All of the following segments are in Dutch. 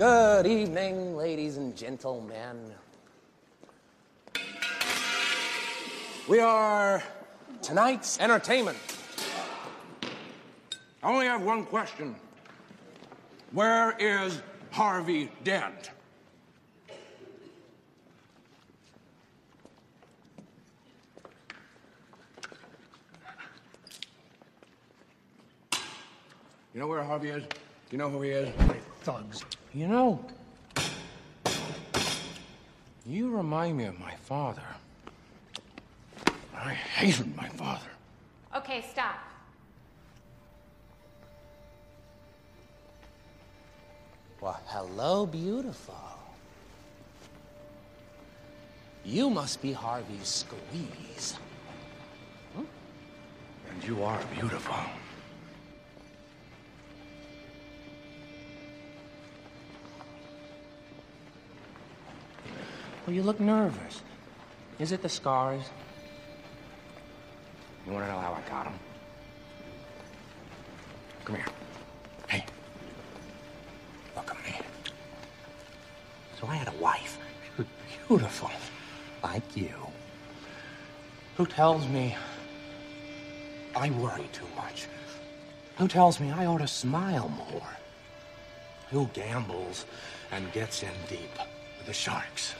Good evening, ladies and gentlemen. We are tonight's entertainment. I only have one question. Where is Harvey Dent? You know where Harvey is? You know who he is? Thugs. You know, you remind me of my father. I hated my father. Okay, stop. Well, hello, beautiful. You must be Harvey's squeeze. And you are beautiful. Well, you look nervous. Is it the scars? You want to know how I got them? Come here. Hey. Look at me. So I had a wife. She was beautiful. Like you. Who tells me I worry too much? Who tells me I ought to smile more? Who gambles and gets in deep with the sharks?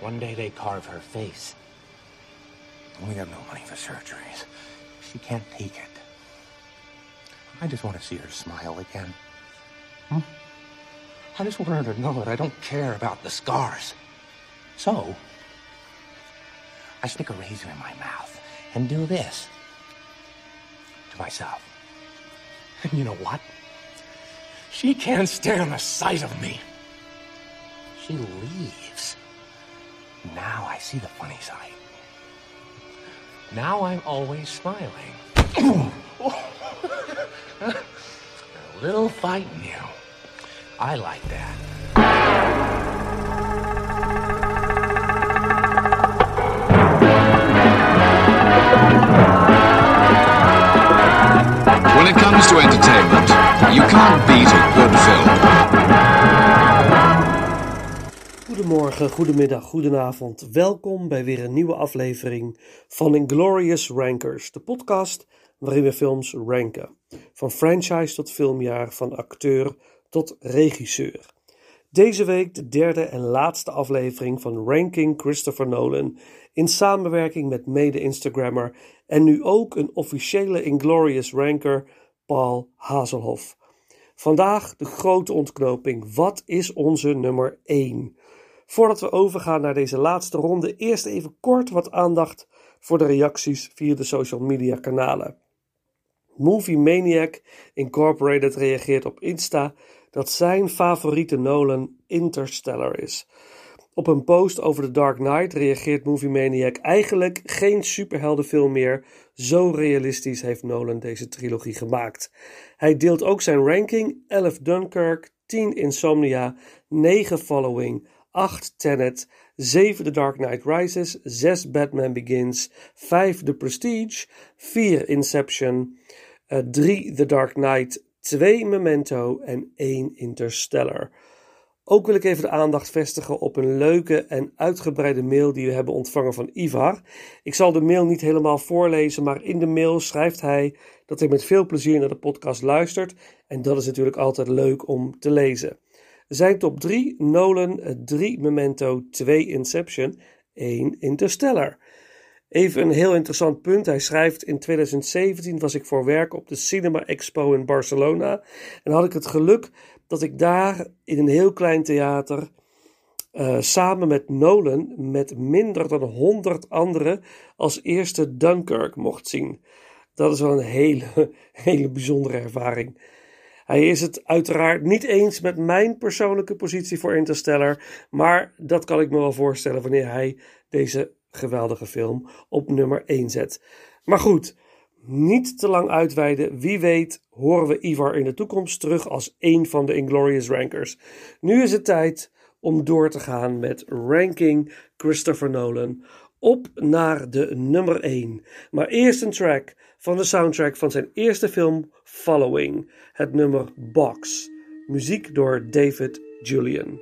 One day they carve her face. We have no money for surgeries. She can't take it. I just want to see her smile again. Hmm? I just want her to know that I don't care about the scars. So, I stick a razor in my mouth and do this to myself. And you know what? She can't stand the sight of me. She leaves. Now I see the funny side. Now I'm always smiling. a little fight in you. I like that. When it comes to entertainment, you can't beat a good film. Goedemorgen, goedemiddag, goedenavond. Welkom bij weer een nieuwe aflevering van Inglorious Rankers, de podcast waarin we films ranken. Van franchise tot filmjaar, van acteur tot regisseur. Deze week de derde en laatste aflevering van Ranking Christopher Nolan in samenwerking met mede-Instagrammer en nu ook een officiële Inglorious Ranker Paul Hazelhoff. Vandaag de grote ontknoping. Wat is onze nummer 1? Voordat we overgaan naar deze laatste ronde, eerst even kort wat aandacht voor de reacties via de social media kanalen. Movie Maniac Incorporated reageert op Insta dat zijn favoriete Nolan Interstellar is. Op een post over The Dark Knight reageert Movie Maniac eigenlijk geen superheldenfilm meer. Zo realistisch heeft Nolan deze trilogie gemaakt. Hij deelt ook zijn ranking: 11 Dunkirk, 10 Insomnia, 9 Following, 8 Tenet, 7 The Dark Knight Rises, 6 Batman Begins, 5 The Prestige, 4 Inception, 3 The Dark Knight, 2 Memento en 1 Interstellar. Ook wil ik even de aandacht vestigen op een leuke en uitgebreide mail die we hebben ontvangen van Ivar. Ik zal de mail niet helemaal voorlezen, maar in de mail schrijft hij dat hij met veel plezier naar de podcast luistert. En dat is natuurlijk altijd leuk om te lezen. Zijn top 3 Nolan, 3 Memento, 2 Inception, 1 Interstellar. Even een heel interessant punt. Hij schrijft: In 2017 was ik voor werk op de Cinema Expo in Barcelona. En had ik het geluk dat ik daar in een heel klein theater. Uh, samen met Nolan met minder dan 100 anderen als eerste Dunkirk mocht zien. Dat is wel een hele, hele bijzondere ervaring. Hij is het uiteraard niet eens met mijn persoonlijke positie voor Interstellar, maar dat kan ik me wel voorstellen wanneer hij deze geweldige film op nummer 1 zet. Maar goed, niet te lang uitweiden. Wie weet horen we Ivar in de toekomst terug als een van de Inglorious Rankers. Nu is het tijd om door te gaan met Ranking Christopher Nolan op naar de nummer 1. Maar eerst een track van de soundtrack van zijn eerste film Following, het nummer Box. Muziek door David Julian.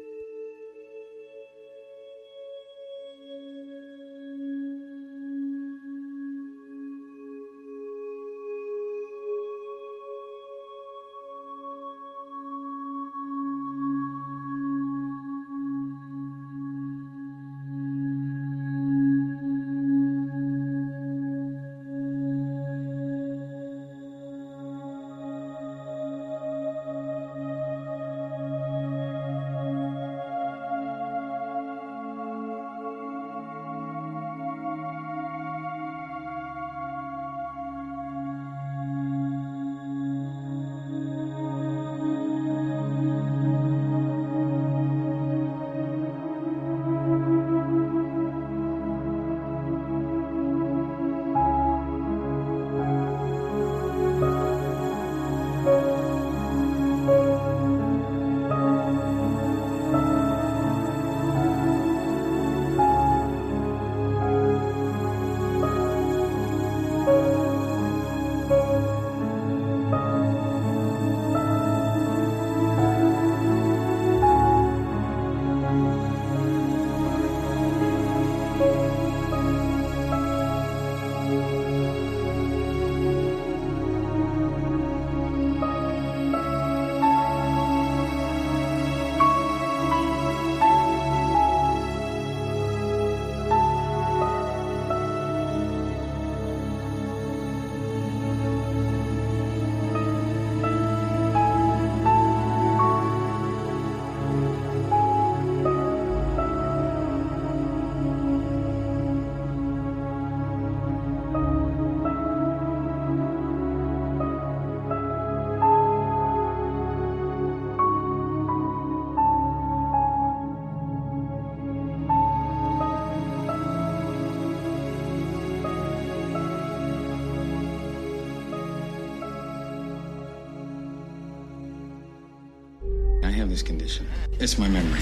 It's my memory.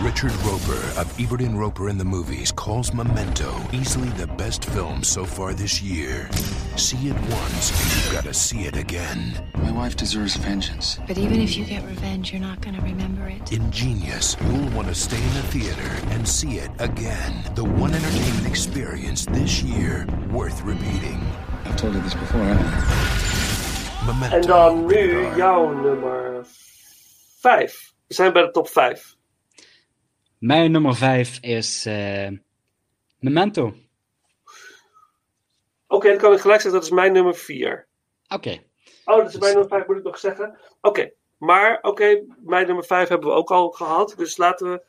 Richard Roper of Ebert and Roper in the Movies calls Memento easily the best film so far this year. See it once and you've got to see it again. My wife deserves vengeance. But even if you get revenge, you're not going to remember it. Ingenious, you'll want to stay in the theater and see it again. The one entertainment experience this year worth repeating. I've told you this before, haven't I? Memento. En dan nu jouw nummer 5. Zijn bij de top 5. Mijn nummer 5 is eh, Memento. Oké, dan kan ik gelijk zeggen dat is mijn nummer 4. Oké, Oh, dat is mijn nummer 5, moet ik nog zeggen. Oké, maar oké, mijn nummer 5 hebben we ook al gehad. Dus laten we.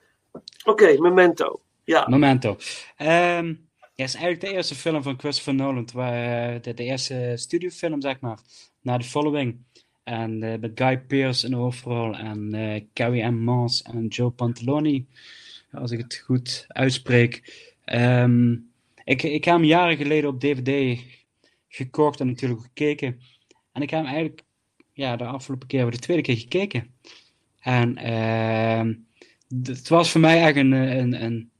Oké, Memento. Ja, Memento. Ehm ja, is eigenlijk de eerste film van Christopher Nolan. Waar, eh, de, de eerste studiofilm, zeg maar. Na The Following. En eh, met Guy Pearce in hoofdrol. En eh Carrie Ann Moss en Joe Pantaloni. Als ik het goed uitspreek. Ehm, ik, ik heb hem jaren geleden op DVD gekocht en natuurlijk gekeken. En ik heb hem eigenlijk ja, de afgelopen keer de tweede keer gekeken. En ehm, d- het was voor mij echt een, een, een,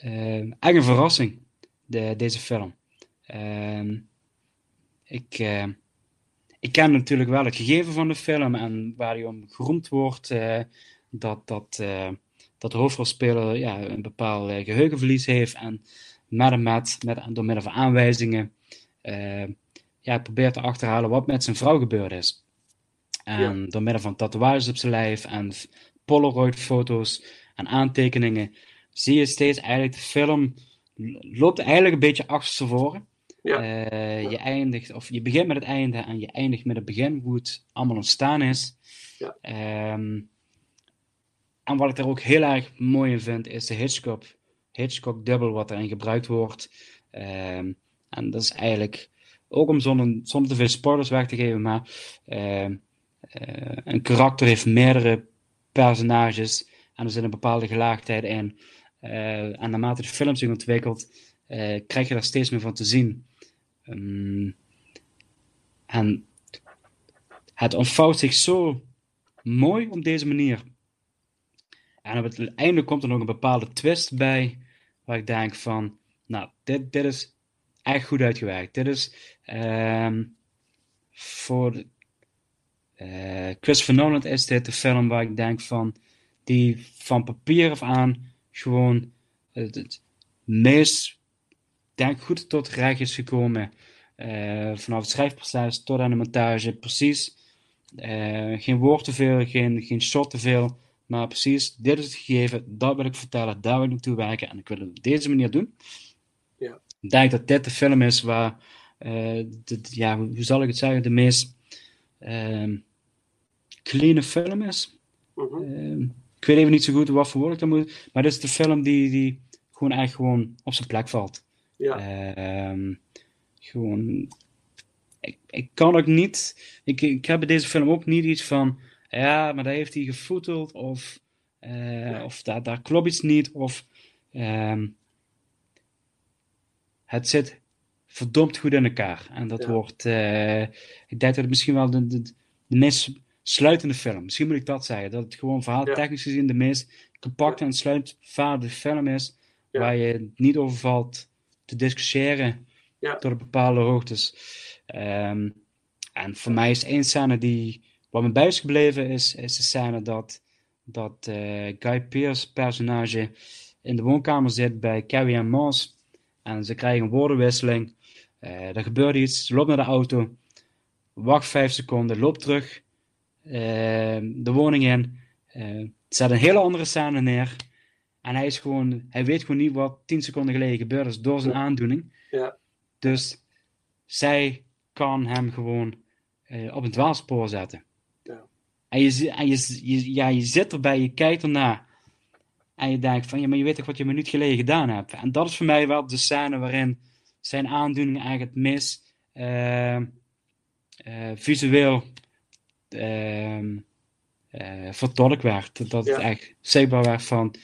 eh, echt een verrassing, de, deze film. Ehm, ik, eh, ik ken natuurlijk wel het gegeven van de film en waar hij om geroemd wordt, eh, dat, dat, eh, dat de hoofdrolspeler ja, een bepaald eh, geheugenverlies heeft en met en met, met, door middel van aanwijzingen ja, probeert te achterhalen wat met zijn vrouw gebeurd is. En door middel van tatoeages op zijn lijf en Polaroid-foto's en aantekeningen zie je steeds eigenlijk de film loopt eigenlijk een beetje achterstevoren. Ja. Eh, je eindigt, of je begint met het einde en je eindigt met het begin, hoe het allemaal ontstaan is. Ja. Ehm, en wat ik er ook heel erg mooi in vind, is de Hitchcock, Hitchcock dubbel wat erin gebruikt wordt. Ehm, en dat is eigenlijk, ook om zonder, zonder te veel spoilers weg te geven, maar ehm, eh, een karakter heeft meerdere personages en er zit een bepaalde gelaagdheid in. Eh, en naarmate de film zich ontwikkelt, krijg je daar steeds meer van te zien. Ehm, en het ontvouwt zich zo mooi op deze manier. En op het einde komt er nog een bepaalde twist bij, waar ik denk van, nou, dit, dit is echt goed uitgewerkt. Dit is ehm, voor Uh, Christopher Nolan is dit de film waar ik denk van, die van papier af aan gewoon het, het meest, denk goed tot recht is gekomen. Uh, vanaf het schrijfproces tot aan de montage, precies. Uh, geen woord te veel, geen, geen shot te veel. Maar precies, dit is het gegeven, dat wil ik vertellen, daar wil ik naartoe werken en ik wil het op deze manier doen. Ja. Ik denk dat dit de film is waar, uh, de, ja, hoe zal ik het zeggen, de meest uh, clean film is. Mhm. Uh, ik weet even niet zo goed wat voor woord ik dan moet, maar dit is de film die, die gewoon echt gewoon op zijn plek valt. Ja. Ehm, gewoon, ik, ik kan ook niet, ik, ik heb bij deze film ook niet iets van, ja, maar daar heeft hij gevoeteld, of, uh, of daar, daar klopt iets niet, of um, het zit verdomd goed in elkaar. En dat Ja. wordt, uh, ik denk dat het misschien wel de, de, de meest sluitende film, misschien moet ik dat zeggen, dat het gewoon verhaal Ja. technisch gezien de meest compacte en sluitvaardige film is, waar je niet over valt te discussiëren Ja. tot op bepaalde hoogtes. Ehm, en voor mij is één scène die wat me bij is gebleven, is, is de scène dat, dat eh, Guy Pearce personage in de woonkamer zit bij Carrie en Moss. En ze krijgen een woordenwisseling. Eh, er gebeurt iets, ze loopt naar de auto, wacht vijf seconden, loopt terug eh, de woning in, zet een hele andere scène neer. En hij is gewoon, hij weet gewoon niet wat tien seconden geleden gebeurd is door zijn aandoening. Ja. Dus zij kan hem gewoon eh, op een dwaalspoor zetten. Ja. En, je, en je, je, ja, je zit erbij, je kijkt ernaar. En je denkt van, ja, maar je weet toch wat je een minuut geleden gedaan hebt. En dat is voor mij wel de scène waarin zijn aandoening eigenlijk het meest eh, eh, visueel ehm eh, vertolkt werd. Dat Ja. het echt zichtbaar werd van,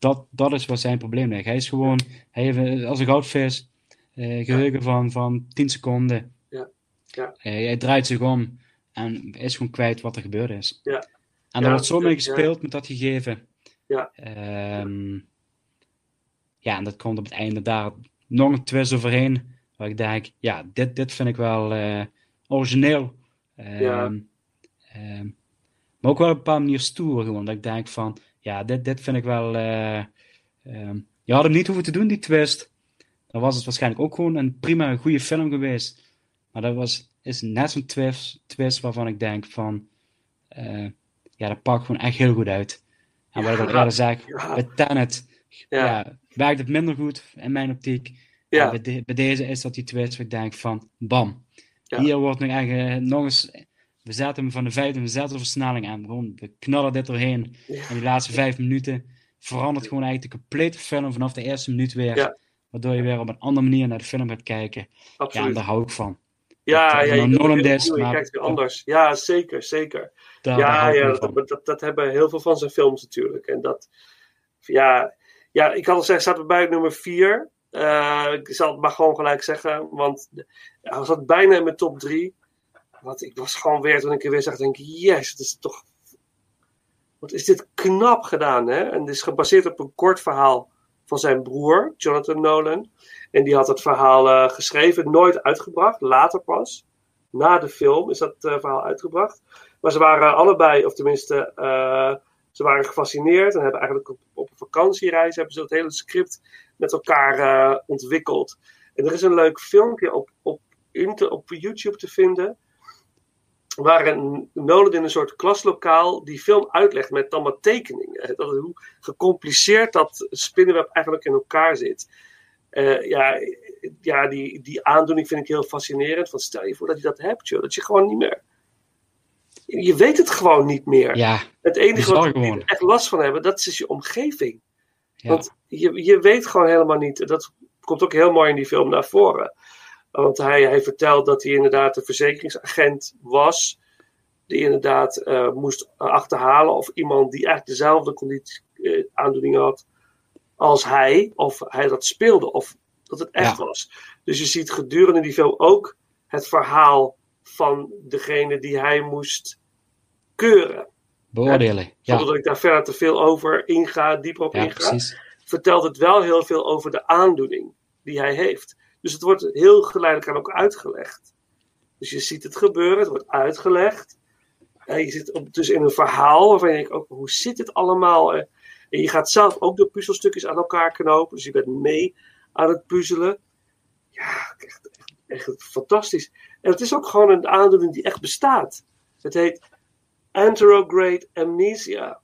dat, dat is wat zijn probleem ligt. Hij is gewoon, hij heeft als een goudvis, eh, geheugen van, van 10 seconden. Ja. Ja. Eh, hij draait zich om en is gewoon kwijt wat er gebeurd is. Ja. En daar wordt zo mee gespeeld met dat gegeven. Ja. Ehm, ja, en dat komt op het einde daar nog een twist overheen. Waar ik denk, ja, dit, dit vind ik wel eh, origineel. Ja. ehm, maar ook wel op een bepaalde manier stoer. Gewoon, dat ik denk van, ja, dit, dit vind ik wel... eh, ehm, je had hem niet hoeven te doen, die twist. Dan was het waarschijnlijk ook gewoon een prima, goede film geweest. Maar dat was, is net zo'n twist, twist waarvan ik denk van... eh, ja, dat pakt gewoon echt heel goed uit. En wat ik al eerder ja. bij Tenet Ja. ja. werkt het minder goed in mijn optiek. Ja. Bij, de- bij deze is dat die twist waar ik denk van, bam. Ja. Hier wordt nog, echt, eh, nog eens, we zetten hem van de vijfde, we zetten de versnelling aan. Gewoon, we knallen dit doorheen. Ja. En die laatste vijf minuten verandert gewoon eigenlijk de complete film vanaf de eerste minuut weer. Ja. Waardoor je weer op een andere manier naar de film gaat kijken. Ja, daar hou ik van. Ja, dat- ja, je, maar- kijkt weer anders. Ja, zeker, zeker. Daar, ja, ja dat, van. dat, dat hebben heel veel van zijn films natuurlijk. En dat, ja, ja ik had al gezegd, staat op nummer 4. ik zal het maar gewoon gelijk zeggen, want hij zat bijna in mijn top 3. Want ik was gewoon weer, toen ik er weer zag, denk ik, yes, het is toch, wat is dit knap gedaan, hè? En het is gebaseerd op een kort verhaal van zijn broer, Jonathan Nolan. En die had het verhaal eh, geschreven, nooit uitgebracht, later pas. Na de film is dat eh, verhaal uitgebracht. Maar ze waren allebei, of tenminste, eh, ze waren gefascineerd en hebben eigenlijk op, op een vakantiereis hebben ze het hele script met elkaar ontwikkeld. En er is een leuk filmpje op, op YouTube te vinden. Waarin Nolan in een soort klaslokaal die film uitlegt met allemaal tekeningen. Dat, hoe gecompliceerd dat spinnenweb eigenlijk in elkaar zit. Eh, ja, ja die, die aandoening vind ik heel fascinerend. Van stel je voor dat je dat hebt, joh, dat je gewoon niet meer. Je weet het gewoon niet meer. Ja, het enige wat je echt last van hebben, dat is je omgeving. ja. Want je, je weet gewoon helemaal niet. Dat komt ook heel mooi in die film naar voren. Want hij, hij vertelt dat hij inderdaad een verzekeringsagent was. Die inderdaad eh, moest achterhalen of iemand die eigenlijk dezelfde conditie, eh, aandoeningen had als hij. Of hij dat speelde of dat het echt Ja. was. Dus je ziet gedurende die film ook het verhaal van degene die hij moest keuren. beoordelen. Zonder Ja, dat ik daar verder te veel over inga, dieper op ja inga precies. vertelt het wel heel veel over de aandoening die hij heeft. Dus het wordt heel geleidelijk aan ook uitgelegd. Dus je ziet het gebeuren, het wordt uitgelegd. En je zit op, dus in een verhaal waarvan je denkt, ook, hoe zit het allemaal? En je gaat zelf ook de puzzelstukjes aan elkaar knopen. Dus je bent mee aan het puzzelen. Ja, echt, echt, echt fantastisch. En het is ook gewoon een aandoening die echt bestaat. Het heet anterograde amnesia.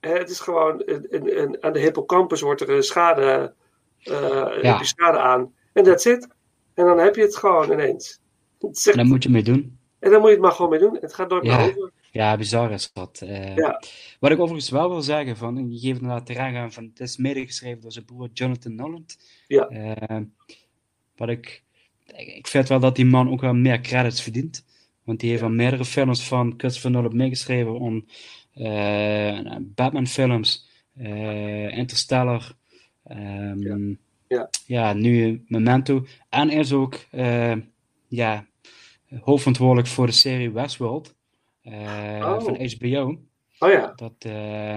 Het is gewoon, een, een, aan de hippocampus wordt er een schade, uh, ja. schade aan. En that's it. En dan heb je het gewoon ineens. En dan moet je mee doen. En dan moet je het maar gewoon mee doen. Het gaat nooit ja. meer over. Ja, bizar is dat. Uh, ja. Wat ik overigens wel wil zeggen, van, je geeft inderdaad terrein aan van, het is medegeschreven door zijn broer Jonathan Noland. Ja. Uh, wat ik, ik vind wel dat die man ook wel meer credits verdient. Want die heeft al meerdere films van Christopher Nolan meegeschreven om uh, Batman films, Interstellar, um, ja. Ja. ja. nu Memento. En is ook ja, hoofdverantwoordelijk voor de serie Westworld. Uh, oh. van HBO. Oh ja. Dat, uh,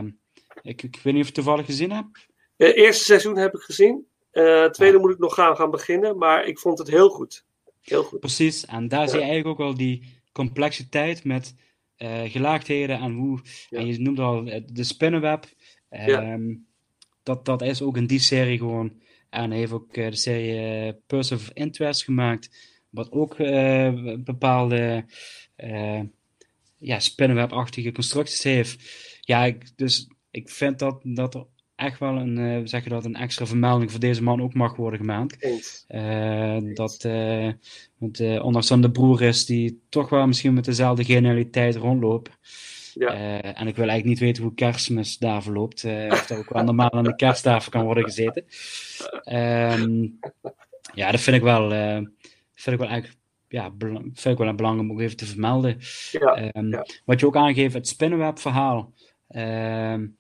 ik, ik weet niet of je het toevallig gezien hebt. Het eerste seizoen heb ik gezien. Het tweede ja. moet ik nog gaan, gaan beginnen. Maar ik vond het heel goed. Heel goed. Precies. En daar ja. zie je eigenlijk ook al die complexiteit met gelaagdheden en hoe. En je noemde al de spinnenweb. Um, dat, dat is ook in die serie gewoon. En hij heeft ook de serie Person of Interest gemaakt. Wat ook bepaalde ja, spinnenwebachtige constructies heeft. Ja, ik, dus ik vind dat, dat er echt wel een, uh, zeg je dat, een extra vermelding voor deze man ook mag worden gemaakt. Uh, dat, uh, want ondanks dat de broer is die toch wel misschien met dezelfde genialiteit rondloopt. Ja. en ik wil eigenlijk niet weten hoe kerstmis daar verloopt. of dat ook wel normaal aan de kersttafel kan worden gezeten. Um, ja, dat vind ik wel, vind ik wel eigenlijk ja, vind ik wel belangrijk om ook even te vermelden. Ja, um, ja. Wat je ook aangeeft, het spinnenwebverhaal. Um,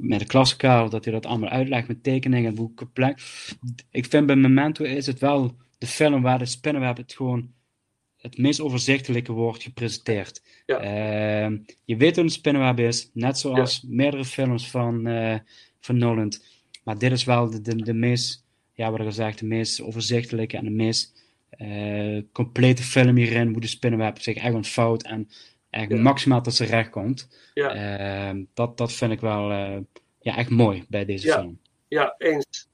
met de klassikaal, dat hij dat allemaal uitlegt met tekeningen. Hoe complex. Ik vind bij Memento is het wel de film waar de spinnenweb het gewoon het meest overzichtelijke wordt gepresenteerd. Ja. Uh, je weet hoe een spinnenweb is, net zoals ja. meerdere films van, uh, van Nolan. Maar dit is wel de, de, de meest, ja, wat ik al zeg, de meest overzichtelijke en de meest uh, complete film hierin, hoe de spinnenweb zich echt ontvouwt en ja. maximaal tot zijn recht komt. Ja. Uh, dat, dat vind ik wel uh, ja, echt mooi bij deze film. Ja, eens.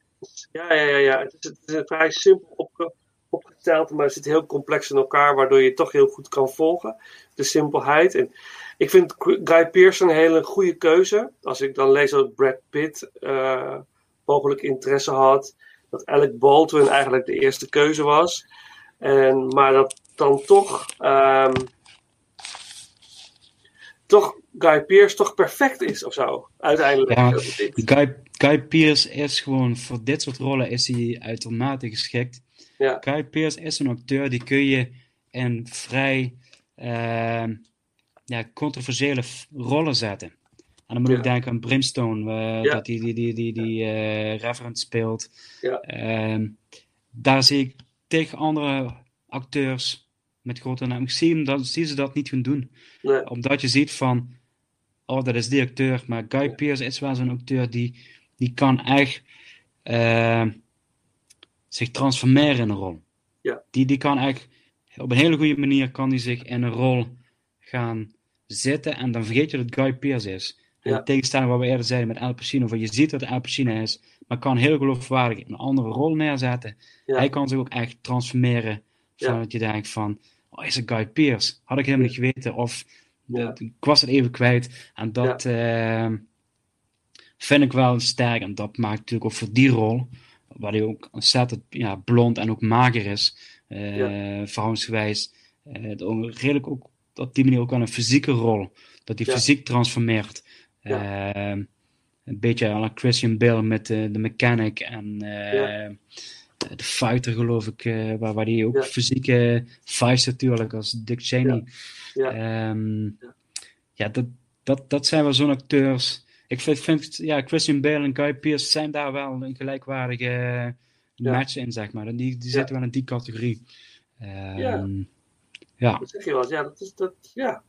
Ja, ja, ja. ja. Het, is, het is vrij simpel opge, opgeteld, maar het zit heel complex in elkaar, waardoor je het toch heel goed kan volgen. De simpelheid. En ik vind Guy Pearce een hele goede keuze. Als ik dan lees dat Brad Pitt mogelijk interesse had, dat Alec Baldwin eigenlijk de eerste keuze was. En, maar dat dan toch, um, toch Guy Pearce toch perfect is of zo, uiteindelijk. Guy, Guy Pearce is gewoon, voor dit soort rollen is hij uitermate geschikt. Ja. Guy Pearce is een acteur, die kun je in vrij uh, ja, controversiële rollen zetten. En dan moet ja. ik denken aan Brimstone, uh, ja. dat die, die, die, die, die uh, referent speelt. Ja. Uh, daar zie ik tegen andere acteurs met grote naam. Ik zie, hem dat, zie ze dat niet gaan doen. Nee. Omdat je ziet van, oh dat is die acteur. Maar Guy. Pearce is wel zo'n acteur die, die kan echt uh, zich transformeren in een rol. Ja. Die, die kan echt, op een hele goede manier kan hij zich in een rol gaan zitten. En dan vergeet je dat Guy Pearce is. Ja. In tegenstelling wat we eerder zeiden met Al Pacino. Van je ziet dat Al Pacino is, maar kan heel geloofwaardig een andere rol neerzetten. Ja. Hij kan zich ook echt transformeren. Van Ja. dat je denkt van, oh, is het Guy Pearce? Had ik helemaal niet geweten. Of Ja. dat- ik was het even kwijt. En dat eh, vind ik wel sterk. En dat maakt natuurlijk ook voor die rol, waar hij ook ontzettend ja, blond en ook mager is, eh verhoudingsgewijs, eh, redelijk ook op die manier ook wel een fysieke rol. Dat hij Ja. fysiek transformeert. Eh, een beetje aan Christian Bale met de, de mechanic en Ja. de fighter geloof ik, waar, waar hij ook Ja. fysieke fights natuurlijk als Dick Cheney. Ja. Ehm, Ja. ja, dat, dat, dat zijn wel zo'n acteurs. Ik vind, vind ja, Christian Bale en Guy Pearce zijn daar wel een gelijkwaardige Ja. match in, zeg maar. En die, die zitten wel in die categorie. Ehm, Ja. ja. Dat zeg je wel. Ja, dat is dat. Ja.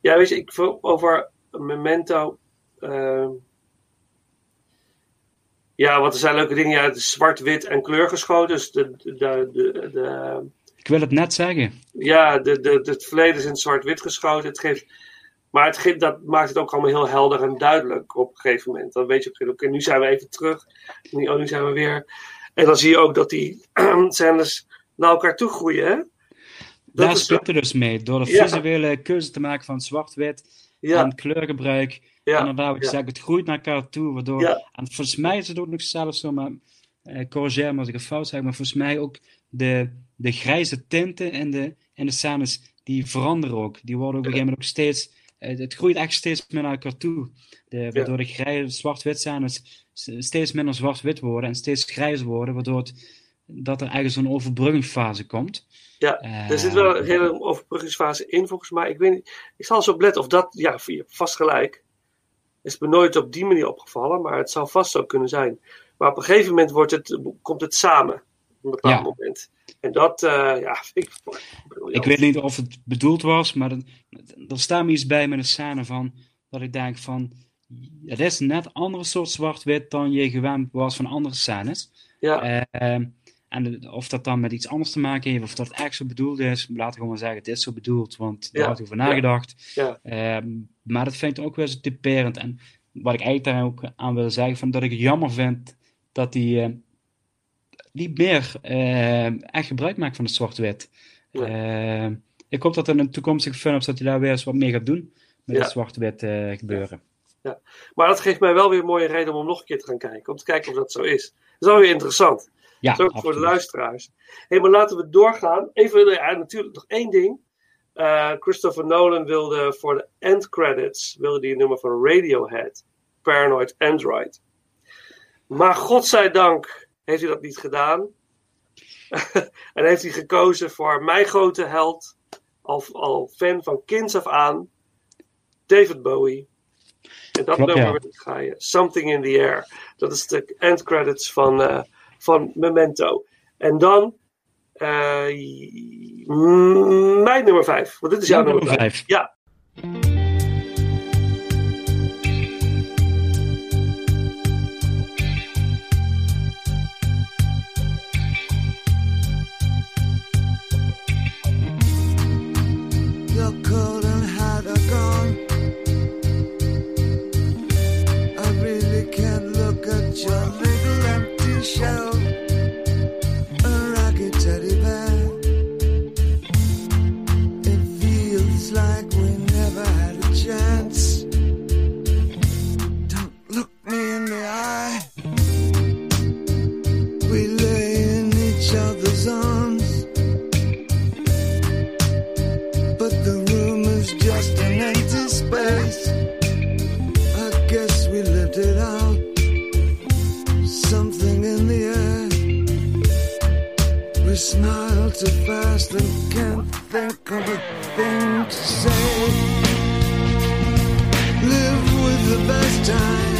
Ja, weet je, ik over Memento. ehm, ja, want er zijn leuke dingen. Ja, het is zwart-wit en kleurgeschoten. Dus de, de, de, de, Ik wil het net zeggen. Ja, de, de, de, het verleden is in zwart-wit geschoten. Het geeft, maar het dat maakt het ook allemaal heel helder en duidelijk op een gegeven moment. Dan weet je, oké, nu zijn we even terug. Nu, oh, nu zijn we weer. En dan zie je ook dat die scènes naar elkaar toe groeien. Hè? Dat Daar speelt er dus mee. Door de Ja. visuele keuze te maken van zwart-wit Ja, en kleurgebruik. ja, Inderdaad, wat ja. zegt, het groeit naar elkaar toe. Waardoor. En volgens mij is het ook nog zelfs zo, maar eh, corrigeer me als ik het fout zeg, maar volgens mij ook de, de grijze tinten in de, in de scènes, die veranderen ook. Die worden op een gegeven moment ook steeds, eh, het groeit echt steeds meer naar elkaar toe. De, waardoor de grijze zwart-wit scènes s- steeds minder zwart-wit worden en steeds grijzer worden, waardoor het, dat er eigenlijk zo'n overbruggingsfase komt. Ja, Eh, er zit wel een hele overbruggingsfase in volgens mij. Ik weet niet, ik zal eens op letten of dat, ja, je hebt vast gelijk. Is me nooit op die manier opgevallen, maar het zou vast zo kunnen zijn. Maar op een gegeven moment wordt het, komt het samen. Op een bepaald Ja. moment. En dat, eh, ja, ik, Ik weet niet of het bedoeld was, maar er, staat me iets bij met een scène van dat ik denk van het is net een andere soort zwart-wit dan je gewend was van andere scènes. Ja, Ehm, en of dat dan met iets anders te maken heeft, of dat echt zo bedoeld is, laten we gewoon zeggen, het is zo bedoeld, want daar Ja, had ik over nagedacht. ja. Ehm, maar dat vind ik ook wel zo typerend. En wat ik eigenlijk daar ook aan wil zeggen, van dat ik het jammer vind dat die eh, niet meer eh, echt gebruik maakt van het zwart-wit. Nee. Ehm, ik hoop dat in een toekomstige films dat hij daar weer eens wat mee gaat doen met Ja. het zwart-wit eh, gebeuren. maar dat geeft mij wel weer een mooie reden om nog een keer te gaan kijken. Om te kijken of dat zo is. Dat is wel weer interessant. Ja, voor de luisteraars. Hey, maar laten we doorgaan. Even, ja, natuurlijk nog één ding. Eh, Christopher Nolan wilde voor de end credits wilde die een nummer van Radiohead, Paranoid Android. Maar godzijdank heeft hij dat niet gedaan. en heeft hij gekozen voor mijn grote held, al, al fan van kinds af aan, David Bowie. En dat Klopt, nummer ja. ga je Something in the Air. Dat is de end credits van, eh, van Memento. En dan eh, mijn nummer 5. Want dit is jouw nummer nummer 5. vijf. Ja. A thing to say. Live with the best times.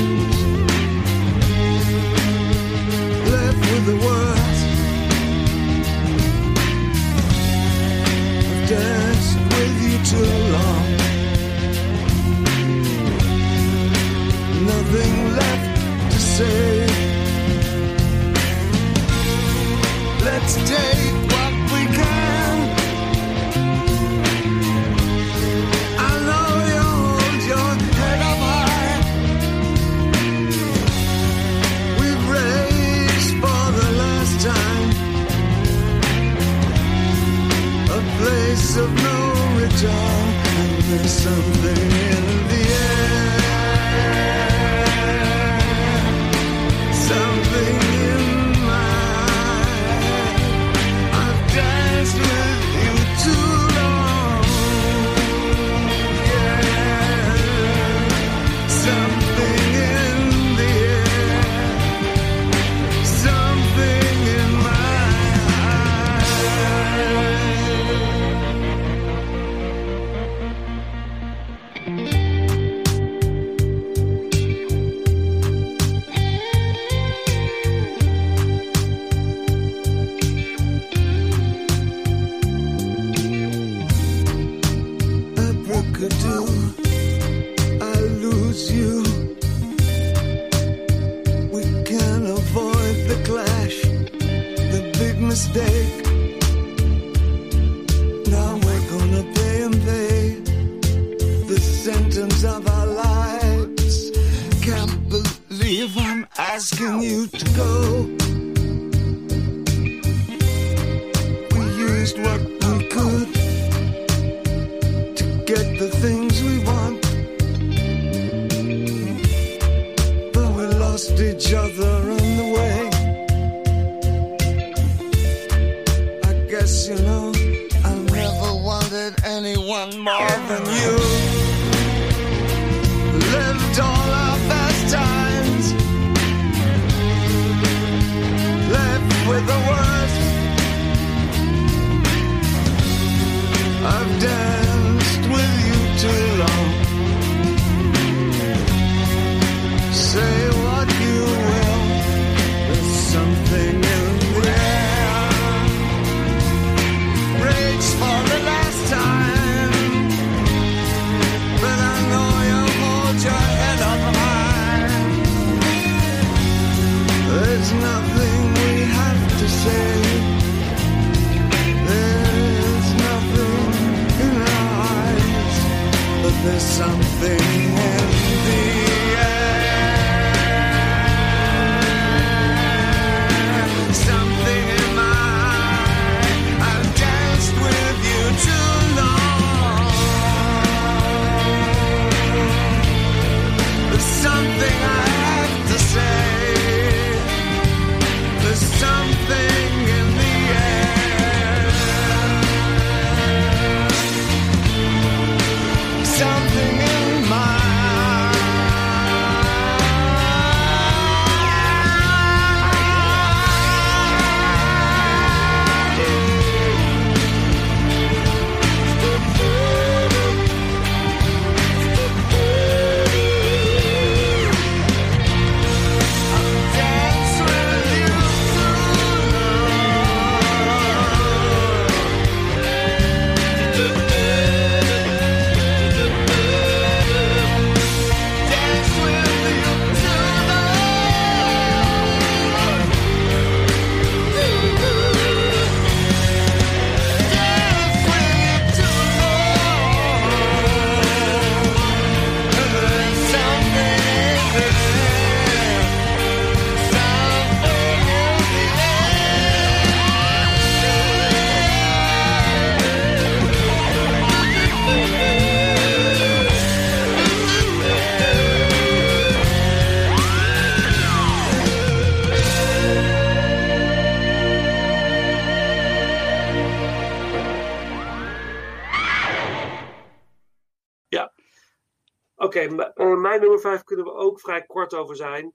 Over zijn.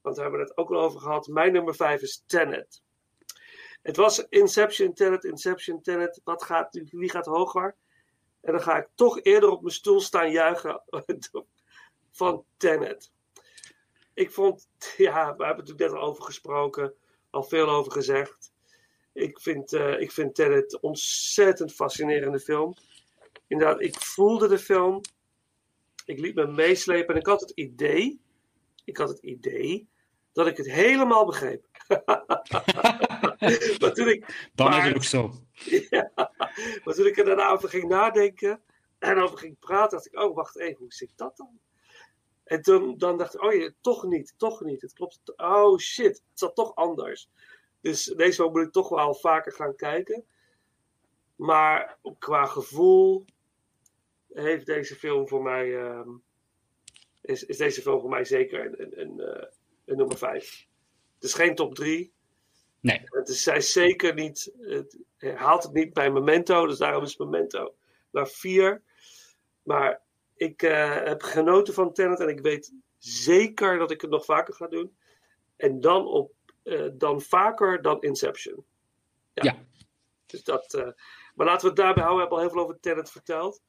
Want daar hebben we het ook al over gehad. Mijn nummer 5 is Tenet. Het was Inception, Tenet, Inception, Tenet. Wat gaat, wie gaat hoger? En dan ga ik toch eerder op mijn stoel staan juichen van Tenet. Ik vond, ja, we hebben het natuurlijk net al over gesproken, al veel over gezegd. Ik vind, eh ik vind Tenet ontzettend fascinerende film. Inderdaad, ik voelde de film. Ik liet me meeslepen en ik had het idee, ik had het idee dat ik het helemaal begreep. maar toen ik, Dan is maar- het ook zo. ja, maar toen ik er daarna over ging nadenken en over ging praten, dacht ik, oh wacht even, hoe zit dat dan? En toen dan dacht ik, oh ja, toch niet, toch niet. Het klopt. Oh shit, het zat toch anders. Dus deze moet ik toch wel vaker gaan kijken. Maar qua gevoel heeft deze film voor mij, ehm, is, is deze film voor mij zeker een, een, een, eh, een nummer 5. Het is geen top 3. Nee. Het is, zij is zeker niet, het haalt het niet bij Memento, dus daarom is Memento naar 4. Maar ik eh, heb genoten van Tenet en ik weet zeker dat ik het nog vaker ga doen. En dan, op, eh, dan vaker dan Inception. Ja. Dus dat, maar laten we het daarbij houden. We hebben al heel veel over Tenet verteld.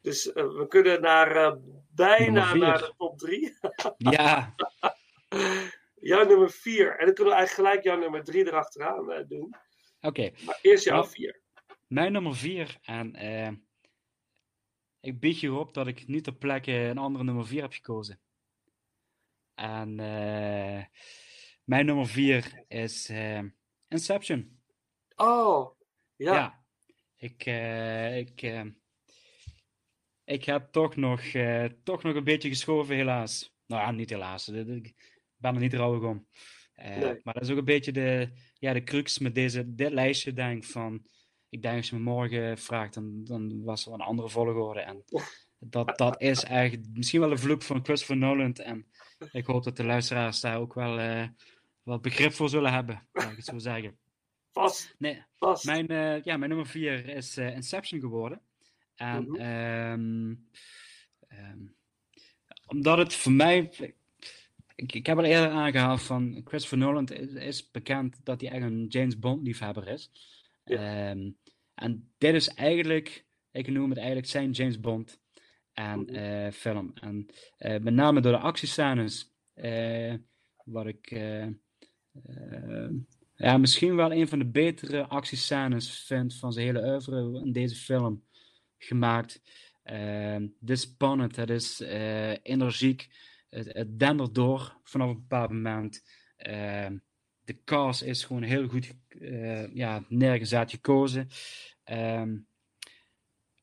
Dus eh, we kunnen naar, eh, bijna naar de top 3. Ja, jouw nummer 4. En dan kunnen we eigenlijk gelijk jouw nummer 3 erachteraan eh, doen. oké. Maar eerst jouw Nou, 4. Mijn nummer 4. En eh, ik bied je op dat ik niet ter plekke een andere nummer 4 heb gekozen. En eh, mijn nummer 4 is Inception. Oh, ja. Ja. Ik, ik, ik heb toch nog, eh, toch nog een beetje geschoven, helaas. Nou ja, niet helaas. Ik- ben er niet rouwig om. Eh, Nee. Maar dat is ook een beetje de, ja, de crux met deze, dit lijstje, denk ik, van... Ik denk als je me morgen vraagt, dan, dan was er een andere volgorde. En dat, dat is eigenlijk misschien wel de vloek van Christopher Nolan. En ik hoop dat de luisteraars daar ook wel eh, wat begrip voor zullen hebben, laat ik het zo zeggen. Vast, Nee, vast. mijn, ja, mijn nummer vier is Inception geworden. En Mhm. ehm, ehm, omdat het voor mij. Ik, ik heb al eerder aangehaald van Christopher Nolan is, is bekend dat hij eigenlijk een James Bond liefhebber is. Ehm, en dit is eigenlijk, ik noem het eigenlijk zijn James Bond en Mhm. eh, film. En eh, met name door de actiescènes, eh, wat ik ja, misschien wel een van de betere actiescènes vind van zijn hele oeuvre in deze film gemaakt. Ehm, het is spannend, het is eh, energiek, het, het door vanaf een bepaald moment. Ehm, de cast is gewoon heel goed eh, ja, neergezet, gekozen. Ehm,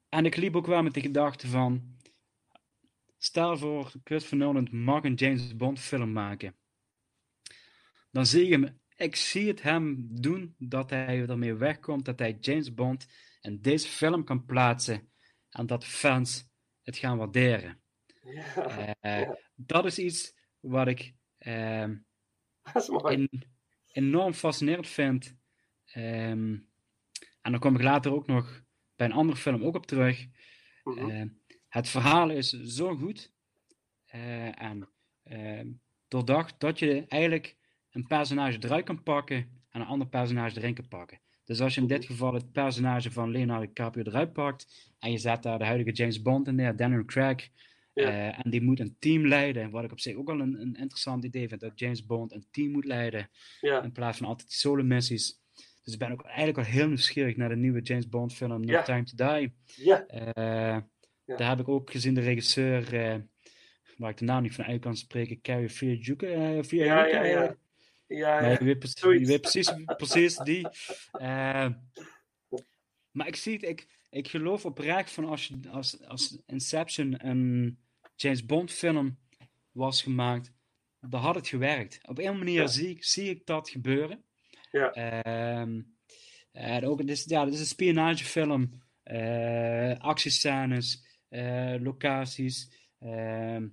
en ik liep ook wel met de gedachte van, stel voor Christopher Nolan mag een James Bond film maken. Dan zie je hem, ik zie het hem doen, dat hij ermee wegkomt, dat hij James Bond in deze film kan plaatsen en dat fans het gaan waarderen. Ja, Eh, ja. Dat is iets wat ik ehm, dat enorm fascinerend vind. Ehm, en dan kom ik later ook nog bij een andere film ook op terug. Mhm. Eh, het verhaal is zo goed eh, en ehm, doordacht dat je eigenlijk een personage eruit kan pakken en een ander personage erin kan pakken. Dus als je in dit geval het personage van Leonardo DiCaprio eruit pakt en je zet daar de huidige James Bond in neer, Daniel Craig, Ja. eh, en die moet een team leiden, wat ik op zich ook wel een, een interessant idee vind, dat James Bond een team moet leiden ja. in plaats van altijd die solo missies. Dus ik ben ook eigenlijk wel heel nieuwsgierig naar de nieuwe James Bond film No Ja. Time to Die. Ja. Eh, Daar heb ik ook gezien de regisseur, eh, waar ik de naam niet van uit kan spreken, Carrie Ja, ja, ja. Ja, ja. je weet, precies, je Zoiets. weet precies, precies die. Eh, maar ik zie het, ik, ik geloof oprecht van als, je, als, als Inception een James Bond film was gemaakt, dan had het gewerkt. Op een manier Ja. zie, ik, zie ik dat gebeuren. Ja. En ook, het is, ja, het is een spionagefilm. eh actiescènes, eh, locaties. ehm,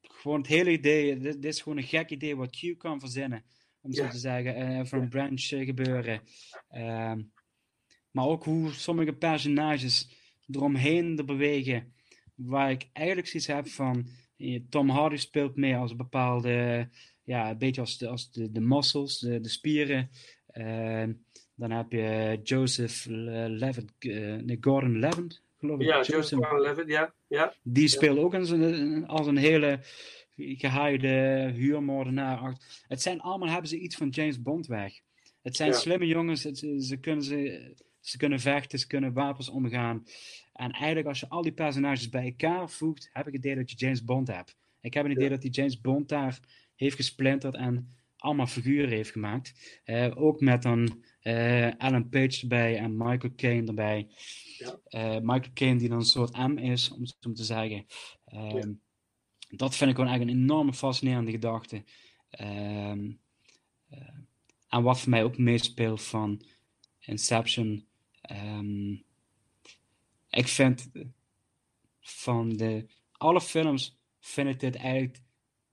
gewoon het hele idee. Dit, dit is gewoon een gek idee wat Q kan verzinnen. Om zo te zeggen. eh van een branch eh, gebeuren. Ehm, maar ook hoe sommige personages eromheen er bewegen. Waar ik eigenlijk zoiets heb van. eh, Tom Hardy speelt mee als een bepaalde. Ja, een beetje als de, als de, de muscles, de, de spieren. Ehm, dan heb je Joseph Le- Levitt, nee, Gordon Levitt, geloof ik. Ja, Joseph Gordon-Levitt, ja. ja. Die speelt ook als een, als een hele gehaaide huurmoordenaar. Het zijn allemaal, hebben ze iets van James Bond weg. Het zijn Ja. slimme jongens, het- ze, kunnen ze, ze kunnen vechten, ze kunnen wapens omgaan. En eigenlijk als je al die personages bij elkaar voegt, heb ik het idee dat je James Bond hebt. Ik heb een idee Ja. dat die James Bond daar heeft gesplinterd en allemaal figuren heeft gemaakt. Eh, ook met dan eh, Alan Page erbij en Michael Caine erbij. Ja. Eh, Michael Caine die dan een soort M is, om het zo te zeggen. Ehm, Dat vind ik gewoon eigenlijk een enorme fascinerende gedachte. Ehm, eh, en wat voor mij ook meespeelt van Inception. ehm, ik vind van de alle films vind ik dit eigenlijk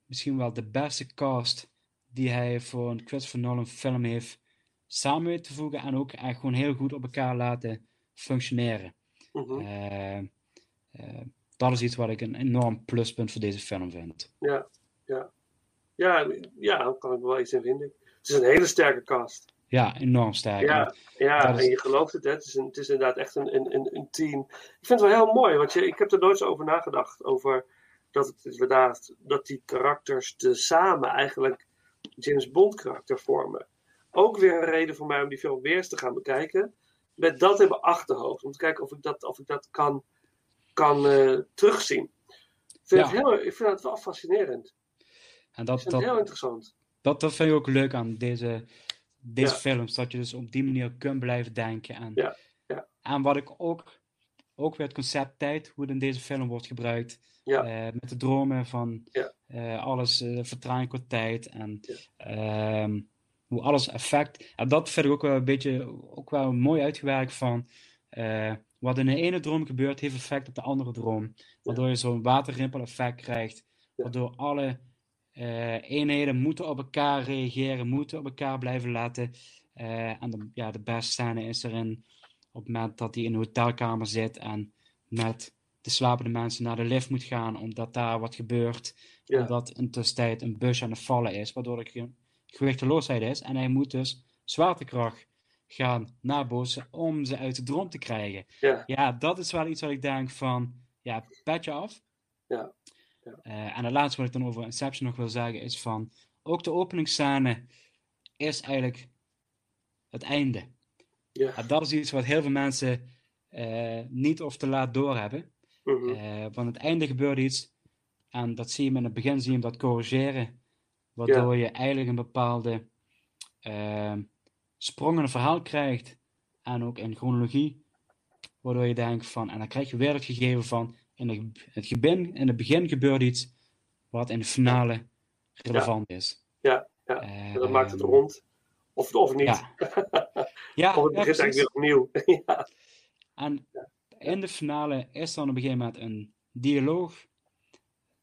misschien wel de beste cast die hij voor een Christopher Nolan film heeft samen te voegen en ook echt gewoon heel goed op elkaar laten functioneren. Mhm. Eh, eh, dat is iets wat ik een enorm pluspunt voor deze film vind. Ja, ja. Ja, ja, daar kan ik wel iets in vinden. Het is een hele sterke cast. Ja, enorm sterk. Ja, ja is- en je gelooft het, hè? Het, is een, het is inderdaad echt een, een, een, team. Ik vind het wel heel mooi, want je, ik heb er nooit zo over nagedacht. Over dat het inderdaad, dat die karakters te samen eigenlijk James Bond karakter vormen. Ook weer een reden voor mij om die film weer eens te gaan bekijken. Met dat in mijn achterhoofd. Om te kijken of ik dat, of ik dat kan, kan eh, terugzien. Ik vind, Ja. het heel, ik vind het wel fascinerend. En Ik dat, vind het heel dat, interessant. dat, dat vind ik ook leuk aan deze, deze Ja. films. Dat je dus op die manier kunt blijven denken. En, Ja, ja. en wat ik ook, ook weer het concept tijd, hoe het in deze film wordt gebruikt. Ja. eh, met de dromen van eh, alles vertraging qua tijd en ehm, hoe alles effect. En dat vind ik ook wel een beetje ook wel mooi uitgewerkt van wat in de ene droom gebeurt, heeft effect op de andere droom. Waardoor je zo'n waterrimpel effect krijgt. Waardoor alle eh, eenheden moeten op elkaar reageren, moeten op elkaar blijven letten. Eh, en de, ja, de beste scène is erin op het moment dat hij in een hotelkamer zit en met de slapende mensen naar de lift moet gaan, omdat daar wat gebeurt. Ja. Omdat in tussentijd een bus aan het vallen is, waardoor er ge- gewichteloosheid is. En hij moet dus zwaartekracht gaan nabootsen om ze uit de droom te krijgen. Ja. Ja, dat is wel iets wat ik denk van, ja, petje af. Ja. Eh, en het laatste wat ik dan over Inception nog wil zeggen is van, ook de openingsscène is eigenlijk het einde. Ja. En dat is iets wat heel veel mensen eh, niet of te laat doorhebben. Mhm. Eh, want het einde gebeurt iets, en dat zie je hem in het begin, zie je hem dat corrigeren, waardoor je eigenlijk een bepaalde eh, sprong het verhaal krijgt, en ook in chronologie, waardoor je denkt van, en dan krijg je weer het gegeven van, in het, begin, in het begin gebeurt iets wat in de finale relevant is. Ja, ja. Eh, En dat maakt het rond. Of, of niet. Ja. Ja, of het begint eigenlijk weer opnieuw. ja. En in de finale is dan op een gegeven moment een dialoog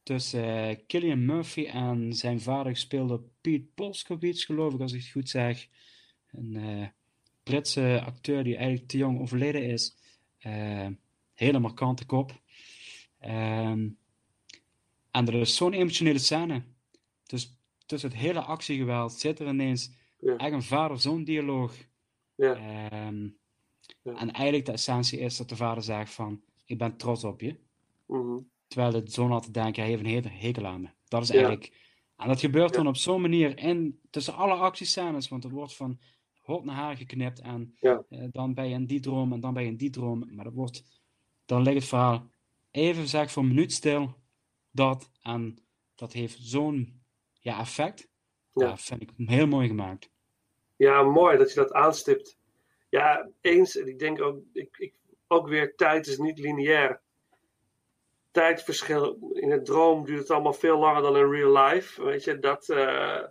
tussen eh, Killian Murphy en zijn vader, gespeeld door Pete Polskowitz, geloof ik, als ik het goed zeg. Een eh, Britse acteur die eigenlijk te jong overleden is. Eh, hele markante kop. Ehm, en er is zo'n emotionele scène. Dus tussen het hele actiegeweld zit er ineens Ja. echt een vader-zoon dialoog. Ja. Ehm, Ja. En eigenlijk de essentie is dat de vader zegt van, ik ben trots op je. Mhm. Terwijl de zoon had te denken, hij heeft een he- hekel aan me. Dat is eigenlijk... En dat gebeurt dan op zo'n manier in, tussen alle actiescènes, want het wordt van hot naar haar geknipt en Ja. eh, dan ben je in die droom en dan ben je in die droom. Maar dat wordt, dan ligt het verhaal even zeg voor een minuut stil, dat, en dat heeft zo'n ja, effect. Ja. Ja, vind ik heel mooi gemaakt. Ja, mooi dat je dat aanstipt. Ja, eens. En ik denk ook, ik, ik, ook weer, tijd is niet lineair. Tijdverschil. In een droom duurt het allemaal veel langer dan in real life. Weet je, dat, eh,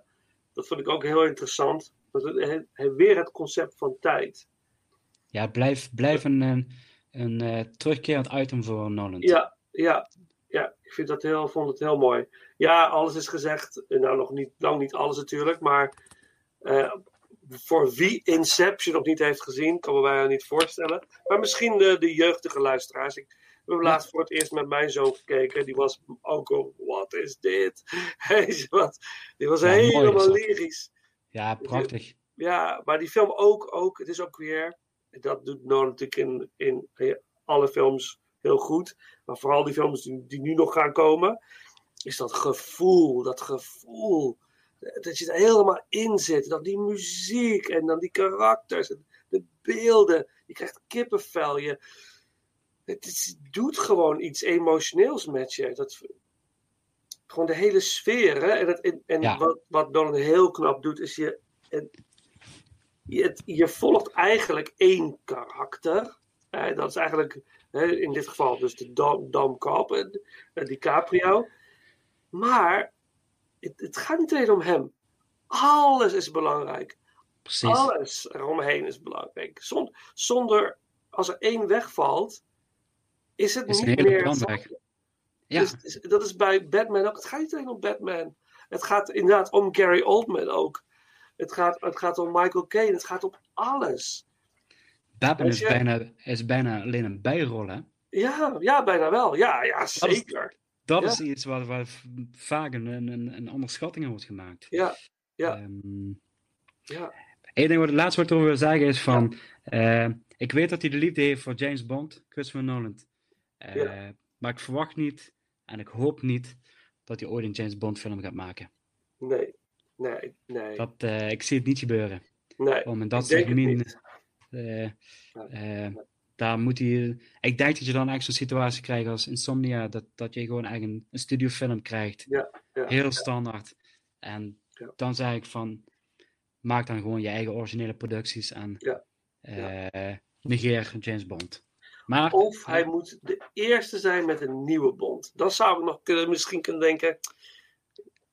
dat vond ik ook heel interessant. He- weer het concept van tijd. Ja, blijf, blijf een, een, een eh, terugkerend item voor Nolan. Ja, ja, ja. Ik vind dat heel, vond het heel mooi. Ja, alles is gezegd. Nou, nog niet, lang niet alles natuurlijk. Maar eh, voor wie Inception nog niet heeft gezien, kan me bijna niet voorstellen. Maar misschien de, de jeugdige luisteraars. Ik hebben laatst voor het eerst met mijn zoon gekeken. Die was ook al, wat is dit? Die was Ja, helemaal lyrisch. Ja, prachtig. Ja, maar die film ook, ook, het is ook weer, dat doet Nolan natuurlijk in, in alle films heel goed, maar vooral die films die, nu nog gaan komen, is dat gevoel, dat gevoel, dat je er helemaal in zit, dat die muziek en dan die karakters, de beelden, je krijgt kippenvel, je, het, doet gewoon iets emotioneels met je. Dat, gewoon de hele sfeer. Hè? En, het, en, en Ja. wat, wat Nolan heel knap doet, is je, je, het- je volgt eigenlijk één karakter. Hè? Dat is eigenlijk hè, in dit geval dus de Dom, Dom Cobb, en, en DiCaprio. Maar het, het gaat niet alleen om hem. Alles is belangrijk. Precies. Alles eromheen is belangrijk. Zon- zonder, als er één wegvalt, is het Is niet meer. Ja, Dus, dat is bij Batman ook. Het gaat niet alleen om Batman. Het gaat inderdaad om Gary Oldman ook. Het gaat, het gaat om Michael Caine. Het gaat om alles. Batman is je- bijna, is bijna alleen een bijrol, hè? Ja, ja bijna wel. Ja, ja zeker. Dat Ja. is iets waar, waar vaak een, een, een onderschatting wordt gemaakt. Ja, ja. Ehm, ja. Eén ding wat het laatste wat ik wil zeggen is van... eh, ik weet dat hij de liefde heeft voor James Bond, Christopher Nolan. Eh. Maar ik verwacht niet, en ik hoop niet, dat hij ooit een James Bond film gaat maken. Nee, nee, nee. Dat, eh, ik zie het niet gebeuren. nee. Om in dat segment... eh, eh, daar moet hij... Ik denk dat je dan echt zo'n situatie krijgt als Insomnia, dat, dat je gewoon echt een, een studiofilm krijgt. Ja, ja. Heel standaard. En dan zeg ik van, maak dan gewoon je eigen originele producties en Ja, negeer James Bond. Maar, Of hij moet de eerste zijn met een nieuwe Bond. Dan zou ik nog kunnen, misschien kunnen denken.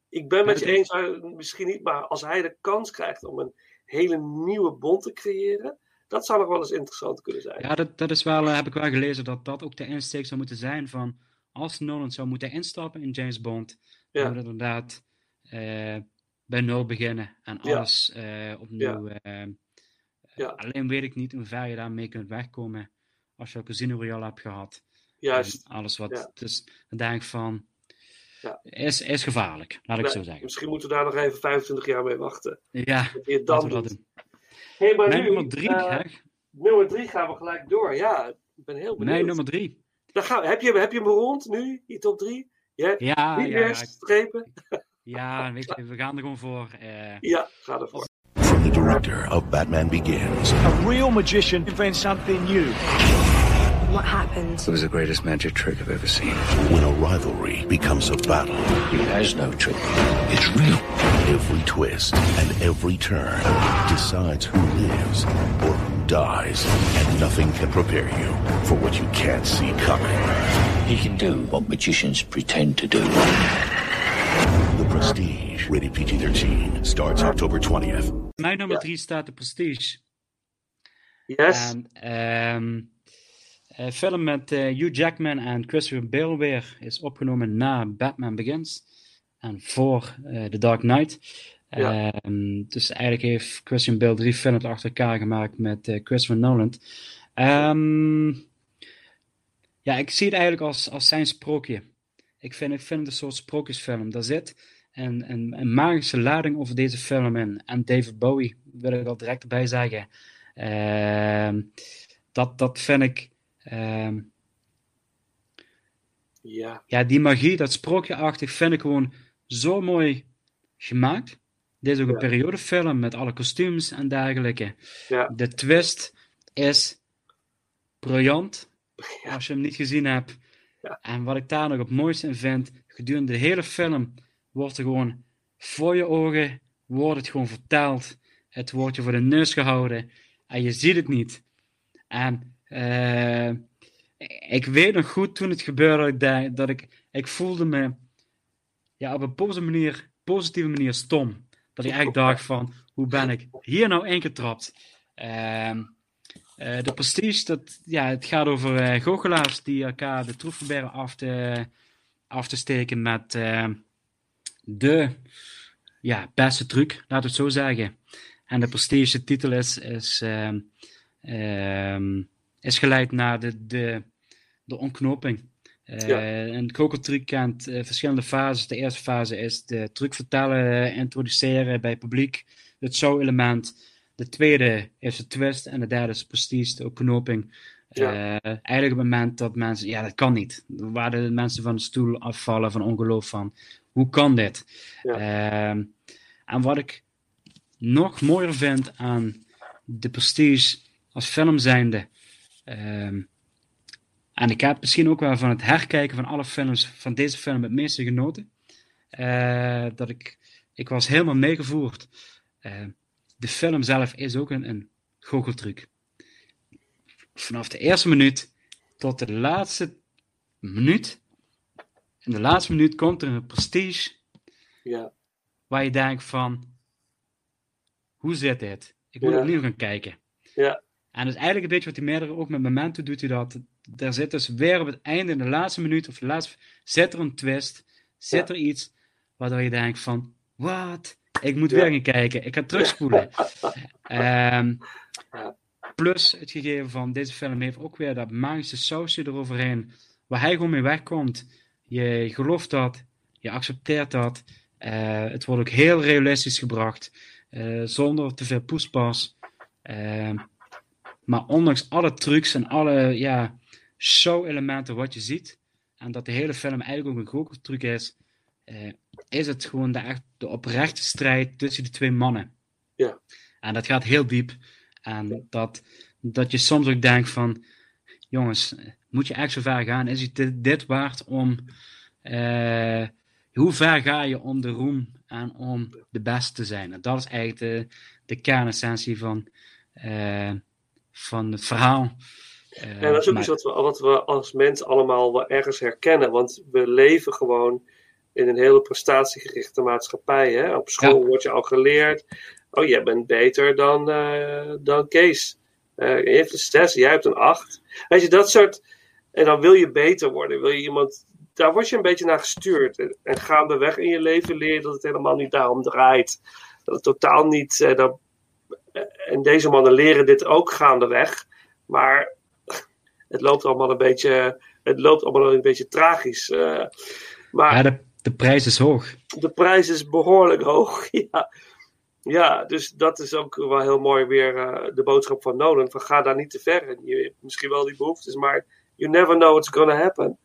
ik ben met je eens, misschien niet, maar als hij de kans krijgt om een hele nieuwe bond te creëren, dat zou nog wel eens interessant kunnen zijn. Ja, dat, dat is wel, eh, heb ik wel gelezen, dat dat ook de insteek zou moeten zijn van als Nolan zou moeten instappen in James Bond, Ja. dan inderdaad eh, bij nul beginnen en Ja. alles eh, opnieuw. Ja. Alleen weet ik niet hoe ver je daarmee kunt wegkomen als je al Casino Royale hebt gehad. Juist. En alles wat, Ja. dus dan denk ik van, Ja. is, is gevaarlijk, laat ik Nee, zo zeggen. Misschien moeten we daar nog even 25 jaar mee wachten. Ja, je dan we dat doen. Hey, maar nu, nummer drie, hè? nummer drie gaan we gelijk door. Ja, ik ben heel benieuwd. Mijn nummer drie. Dan gaan we- heb, je, heb je hem rond nu, die top drie? Ja, Ja, niet ja, meer strepen? ja, weet je, we gaan er gewoon voor. eh, Ja, ga ervoor. From the director of Batman Begins, A real magician invents something new. What happened? It was the greatest magic trick I've ever seen. when a rivalry becomes a battle, He has no trick. it's real. Every twist and every turn decides who lives or who dies, and nothing can prepare you for what you can't see coming. He can do what magicians pretend to do. The Prestige, rated PG-13, starts October 20th. Mijn nummer drie staat de Prestige. Yes. En, ehm, een film met eh, Hugh Jackman en Christopher Bale weer is opgenomen na Batman Begins en voor eh, The Dark Knight. Ja. Ehm, dus eigenlijk heeft Christian Bale drie films achter elkaar gemaakt met eh, Christopher Nolan. Ehm, ja, ik zie het eigenlijk als, als zijn sprookje. Ik vind, ik vind het een soort sprookjesfilm. Daar zit een, een, een magische lading over deze film in. En David Bowie, wil ik al direct erbij zeggen. Ehm, dat, dat vind ik. ehm, Ja. ja, die magie, dat sprookjeachtig, vind ik gewoon zo mooi gemaakt. Dit is ook een Ja. periodefilm met alle kostuums en dergelijke. Ja. De twist is briljant. Als je hem niet gezien hebt. Ja. En wat ik daar nog het mooiste in vind, gedurende de hele film wordt er gewoon voor je ogen, wordt het gewoon verteld. Het wordt je voor de neus gehouden. En je ziet het niet. En eh, ik weet nog goed toen het gebeurde, dat ik, ik, voelde me ja, op een positieve manier, positieve manier stom. Dat ik eigenlijk dacht van, hoe ben ik hier nou ingetrapt? Ehm eh, de Prestige, dat, ja, het gaat over eh goochelaars die elkaar de troef proberen af te, af te steken met eh, de ja, beste truc, laten we het zo zeggen. En de Prestige de titel is, is, ehm, ehm, is geleid naar de, de, de ontknoping. Ja. Een goocheltruc kent verschillende fases. De eerste fase is de truc vertellen, introduceren bij het publiek, het show-element. De tweede is de twist en de derde is prestige, de ontknoping. Ja. Eh, eigenlijk op het moment dat mensen, ja, dat kan niet. Waar de mensen van de stoel afvallen van ongeloof van, hoe kan dit? Ja. Ehm, en wat ik nog mooier vind aan de prestige als film zijnde, ehm, en ik heb misschien ook wel van het herkijken van alle films van deze film het meeste genoten. Eh, dat ik, ik was helemaal meegevoerd. De film zelf is ook een, een goocheltruc. Vanaf de eerste minuut tot de laatste minuut. In de laatste minuut komt er een prestige Ja. waar je denkt van, hoe zit dit? Ik moet Ja. opnieuw gaan kijken. Ja. En dat is eigenlijk een beetje wat hij meerdere, ook met Memento doet hij dat. Er zit dus weer op het einde, in de laatste minuut of de laatste, zit er een twist, zit Ja. er iets waardoor je denkt van, wat? Ik moet Ja. weer gaan kijken, ik ga terugspoelen. Ja. plus het gegeven van deze film heeft ook weer dat magische sausje eroverheen, waar hij gewoon mee wegkomt. Je gelooft dat, je accepteert dat. Eh, het wordt ook heel realistisch gebracht, eh, zonder te veel poespas. Ehm, maar ondanks alle trucs en alle ja, show-elementen wat je ziet, en dat de hele film eigenlijk ook een goocheltruc is, eh, is het gewoon de, echt, de oprechte strijd tussen die twee mannen. Ja. En dat gaat heel diep. En dat, dat je soms ook denkt van, jongens, moet je echt zo ver gaan? Is het dit, dit waard om... eh, hoe ver ga je om de roem en om de beste te zijn? En dat is eigenlijk de, de kernessentie van, eh, van het verhaal. En dat is ook maar- iets wat we, wat we als mens allemaal wel ergens herkennen. Want we leven gewoon in een hele prestatiegerichte maatschappij. Hè? Op school Ja. wordt je al geleerd. Oh, jij bent beter dan, eh, dan Kees. Eh, je heeft een 6, jij hebt een 8. Weet je, dat soort. En dan wil je beter worden. Wil je iemand. Daar word je een beetje naar gestuurd. En, en gaandeweg in je leven leer je dat het helemaal niet daarom draait. Dat het totaal niet. eh, dat, en deze mannen leren dit ook gaandeweg. Maar het loopt allemaal een beetje. Het loopt allemaal een beetje tragisch. maar Ja, de, de prijs is hoog. de prijs is behoorlijk hoog. Ja. ja, dus dat is ook wel heel mooi weer eh, de boodschap van Nolan. Van ga daar niet te ver in. Je hebt misschien wel die behoeftes, maar you never know what's gonna happen.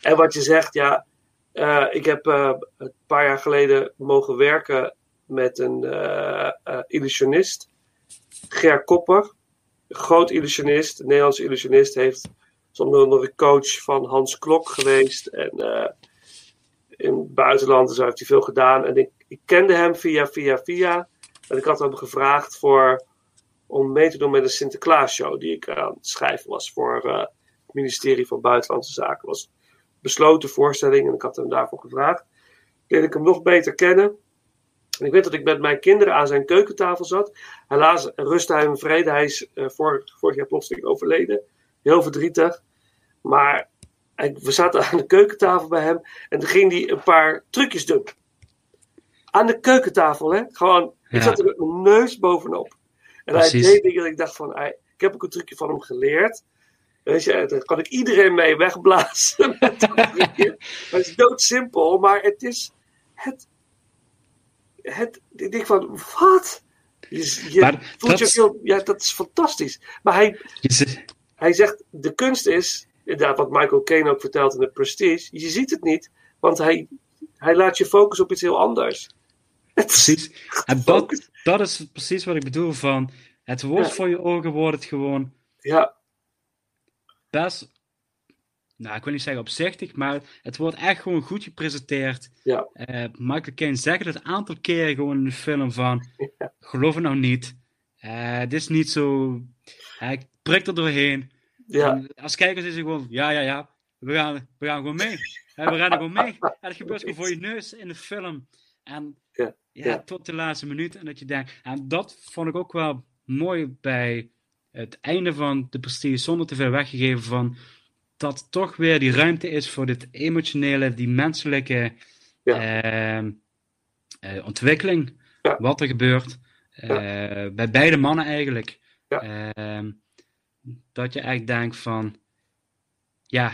En wat je zegt, ja, eh, ik heb eh, een paar jaar geleden mogen werken met een illusionist. Ger Kopper, groot illusionist, een Nederlandse illusionist, heeft zonder andere coach van Hans Klok geweest. En in het buitenland dus heeft hij veel gedaan. En ik, ik kende hem via, via, via. En ik had hem gevraagd voor, om mee te doen met een Sinterklaasshow die ik aan het schrijven was voor eh, het ministerie van Buitenlandse Zaken. Was besloten voorstelling en ik had hem daarvoor gevraagd. Leerde ik hem nog beter kennen. En ik weet dat ik met mijn kinderen aan zijn keukentafel zat. Helaas rustte hij in vrede. Hij is eh, vorig, vorig jaar plotseling overleden. Heel verdrietig. Maar we zaten aan de keukentafel bij hem. En toen ging hij een paar trucjes doen. Aan de keukentafel, hè? Gewoon, ik zat er met mijn neus bovenop. En Precies. hij deed dingen dat ik dacht van, ik heb ook een trucje van hem geleerd. Weet je, daar kan ik iedereen mee wegblazen. met dat trucje. het is doodsimpel, maar het is het, het ik denk van, wat? Je, je Maar voelt dat je heel, ja, dat is fantastisch. Maar hij, hij zegt, de kunst is, inderdaad wat Michael Caine ook vertelt in de Prestige, je ziet het niet, want hij, hij laat je focussen op iets heel anders. Precies. En dat, dat is precies wat ik bedoel van... Het Ja. voor je ogen wordt het gewoon Ja, best... Nou, ik wil niet zeggen opzichtig, maar het wordt echt gewoon goed gepresenteerd. ja, Eh, Michael Caine zegt het een aantal keren gewoon in de film van... Geloof het nou niet. Eh, Het is niet zo... Hij prikt er doorheen. Ja, En als kijkers is het gewoon... Ja, ja, ja. We gaan, we gaan gewoon mee. We rennen gewoon mee. En dat gebeurt gewoon voor je neus in de film. En Ja, ja, tot de laatste minuut. En dat je denkt... En dat vond ik ook wel mooi bij het einde van de prestige. Zonder te veel weggegeven van... Dat toch weer die ruimte is voor dit emotionele, die menselijke ehm, eh, ontwikkeling. Wat er gebeurt. eh, bij beide mannen eigenlijk. Ja. Ehm, dat je echt denkt van... Ja,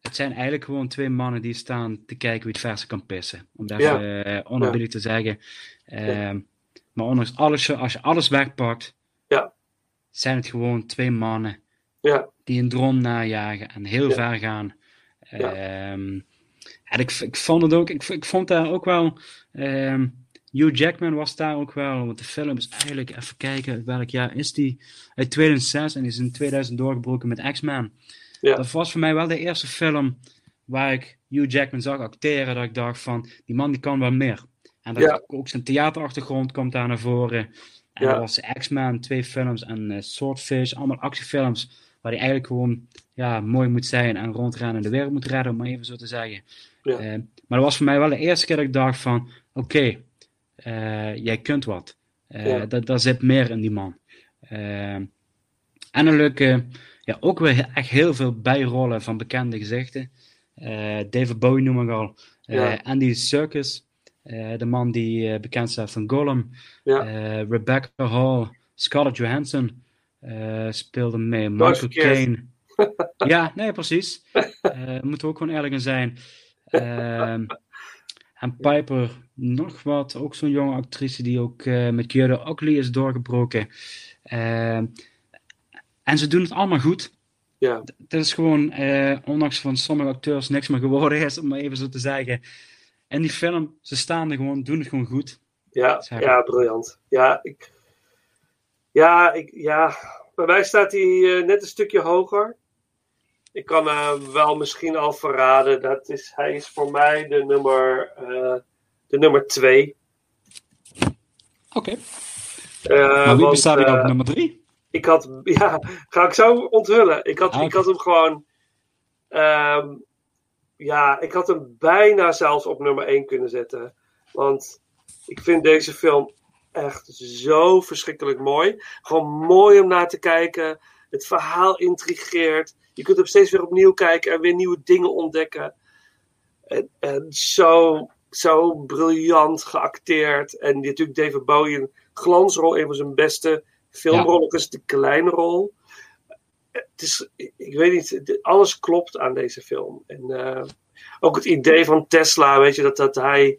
het zijn eigenlijk gewoon twee mannen die staan te kijken wie het verste kan pissen. Om dat Ja. eh, te zeggen. Ehm, Maar ondanks alles, als je alles wegpakt, Ja. zijn het gewoon twee mannen ja, die een droom najagen en heel ver gaan. Ehm, en ik, ik vond het ook, ik, ik vond daar ook wel, ehm, Hugh Jackman was daar ook wel, want de film is eigenlijk, even kijken, welk jaar is die? Uit 2006 en die is in 2000 doorgebroken met X-Men. Ja. Dat was voor mij wel de eerste film waar ik Hugh Jackman zag acteren, dat ik dacht van, die man die kan wel meer. En dat Ja. ook zijn theaterachtergrond komt daar naar voren. En Ja. dat was X-Men, twee films en eh, Swordfish, allemaal actiefilms, waar hij eigenlijk gewoon ja, mooi moet zijn en rondrennen en de wereld moet redden, om maar even zo te zeggen. Ja. Eh, maar dat was voor mij wel de eerste keer dat ik dacht van, oké, jij kunt wat. Eh Ja. dat, daar zit meer in die man. Eh, en een leuke, ja, ook weer echt heel veel bijrollen van bekende gezichten. Eh, David Bowie noem ik al. Eh, Ja. Andy Serkis, eh, de man die eh, bekend staat van Gollum. Ja. Eh, Rebecca Hall, Scarlett Johansson eh, speelde mee. Michael. Caine. ja, nee, precies. Eh moeten we ook gewoon eerlijk in zijn. Ehm, en Piper, nog wat, ook zo'n jonge actrice die ook eh, met Kyoto Oakley is doorgebroken. Ehm, en ze doen het allemaal goed. ja, Het is gewoon, eh, ondanks van sommige acteurs niks meer geworden is, om maar even zo te zeggen. En die film, ze staan er gewoon, doen het gewoon goed. ja, ja, briljant. Ja, ik, ja, ik, ja, bij mij staat hij eh, net een stukje hoger. Ik kan eh, wel misschien al verraden, dat is, hij is voor mij de nummer, eh, de nummer twee. Oké. Eh, maar wie bestaat er eh, op nummer drie? Ik had, ja, ga ik zo onthullen. Ik had, Ah, ik had hem gewoon. ehm, Ja, ik had hem bijna zelfs op nummer 1 kunnen zetten. Want ik vind deze film echt zo verschrikkelijk mooi. Gewoon mooi om naar te kijken. Het verhaal intrigeert. Je kunt hem steeds weer opnieuw kijken en weer nieuwe dingen ontdekken. En, en zo, zo briljant geacteerd. En natuurlijk David Bowie een glansrol, een van zijn beste filmrollen. Het is de kleine rol. Het is, ik weet niet, alles klopt aan deze film. En uh, ook het idee van Tesla, weet je, dat, dat hij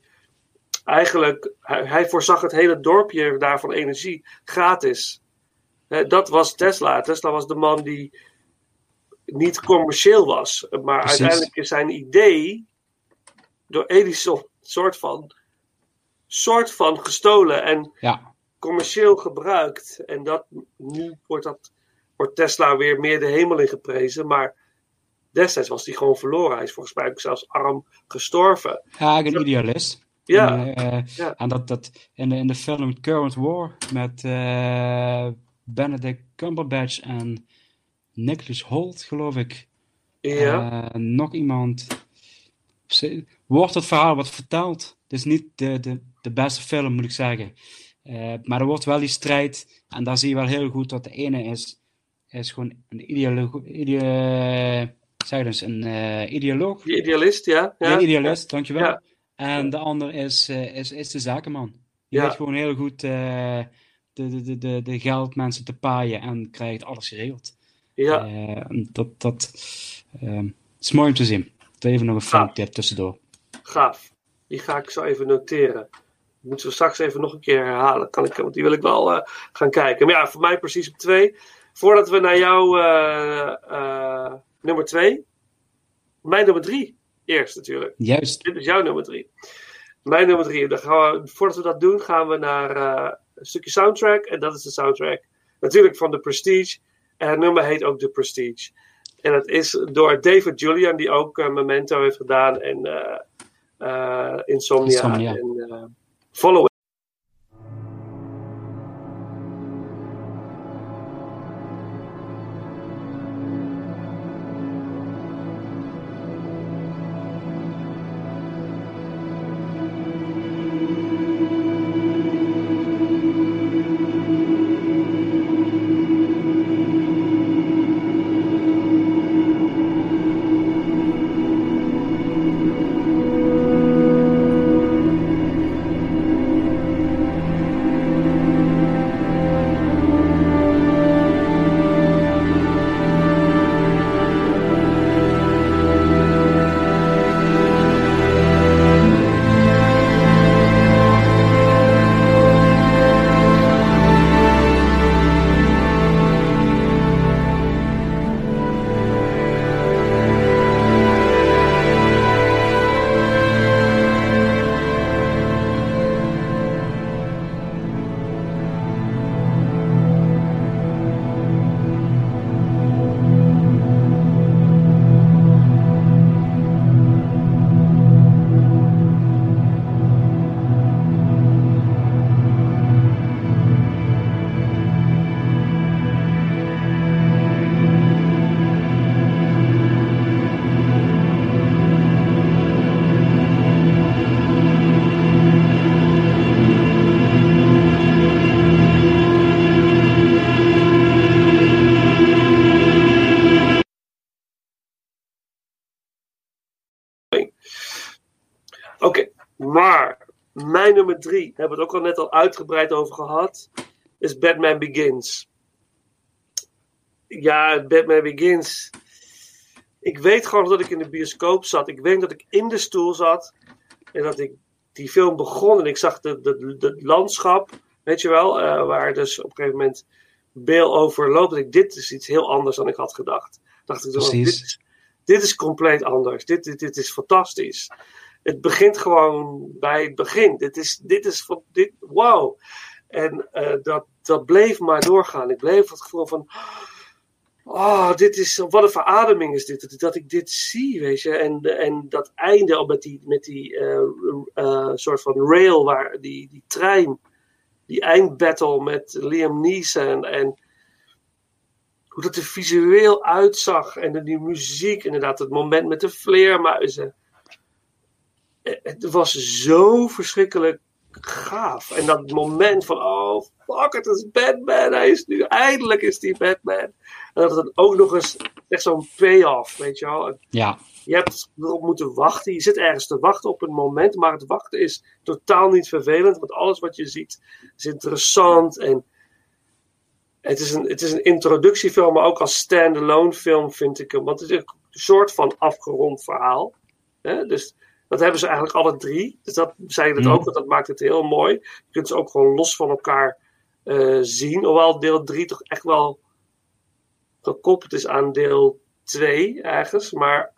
eigenlijk, hij, hij voorzag het hele dorpje daar van energie gratis. He, dat was Tesla. Tesla was de man die niet commercieel was, maar Precies. uiteindelijk is zijn idee door Edison soort van, soort van gestolen en ja. commercieel gebruikt. En dat, nu wordt, dat, wordt Tesla weer meer de hemel in geprezen, maar destijds was hij gewoon verloren. Hij is volgens mij ook zelfs arm gestorven. Ja, een idealist. Ja. En, uh, ja. en dat, dat in, de, in de film Current War met uh, Benedict Cumberbatch en Nicholas Holt, geloof ik. Ja. Uh, nog iemand. Wordt het verhaal wat verteld? Het is niet de, de, de beste film, moet ik zeggen. maar er wordt wel die strijd. En daar zie je wel heel goed dat de ene is, is gewoon een ideoloog. Ideo, zeg dus, een ideoloog. Idealist, ja. ja. Een idealist, dankjewel. Ja. En de ander is, is, is de zakenman. Die weet gewoon heel goed de, de, de, de, geldmensen te paaien en krijgt alles geregeld. Ja. Uh, dat dat um, is mooi om te zien. Even nog een filmtip tussendoor. Gaaf. Die ga ik zo even noteren. Moeten we straks even nog een keer herhalen. Kan ik, want die wil ik wel uh, gaan kijken. Maar ja, voor mij precies op twee. Voordat we naar jouw uh, nummer twee. Mijn nummer drie eerst natuurlijk. Juist. Dit is jouw nummer drie. Mijn nummer drie. Dan gaan we, voordat we dat doen, gaan we naar stukje soundtrack. En dat is de soundtrack natuurlijk van The Prestige. En het nummer heet ook The Prestige. En het is door David Julian, die ook uh, Memento heeft gedaan. En uh, Insomnia. Insomnia. En Follow 3, hebben we het ook al net al uitgebreid over gehad, is Batman Begins. Ja, Batman Begins. Ik weet gewoon dat ik in de bioscoop zat. Ik weet dat ik in de stoel zat. En dat ik die film begon en ik zag het landschap, weet je wel, eh, waar dus op een gegeven moment Beel overloopt dat Ik, dit is iets heel anders dan ik had gedacht. Dacht ik, oh, dan, dit, is, dit is compleet anders. Dit, dit, dit is fantastisch het begint gewoon bij het begin. Dit is, dit is van, dit, wow. En uh, dat, dat bleef maar doorgaan. Ik bleef het gevoel van, oh, dit is, wat een verademing is dit, dat, ik dit zie, weet je. En, en dat einde met die, met die uh, uh, soort van rail, waar, die, die trein, die eindbattle met Liam Neeson en hoe dat er visueel uitzag. En dan die muziek, inderdaad, het moment met de vleermuizen. Het was zo verschrikkelijk gaaf. En dat moment van, oh fuck, het is Batman. Hij is nu, eindelijk is die Batman. En dat het ook nog eens echt zo'n payoff, weet je wel. En Ja, je hebt erop moeten wachten. Je zit ergens te wachten op een moment. Maar het wachten is totaal niet vervelend. Want alles wat je ziet is interessant. En het is een, het is een introductiefilm. Maar ook als standalone film vind ik hem. Want het is een soort van afgerond verhaal. Hè? Dus dat hebben ze eigenlijk alle drie. Dus dat zei het Mhm. ook. Want dat maakt het heel mooi. Je kunt ze ook gewoon los van elkaar eh, zien. Hoewel deel 3 toch echt wel gekoppeld is aan deel 2 ergens. Maar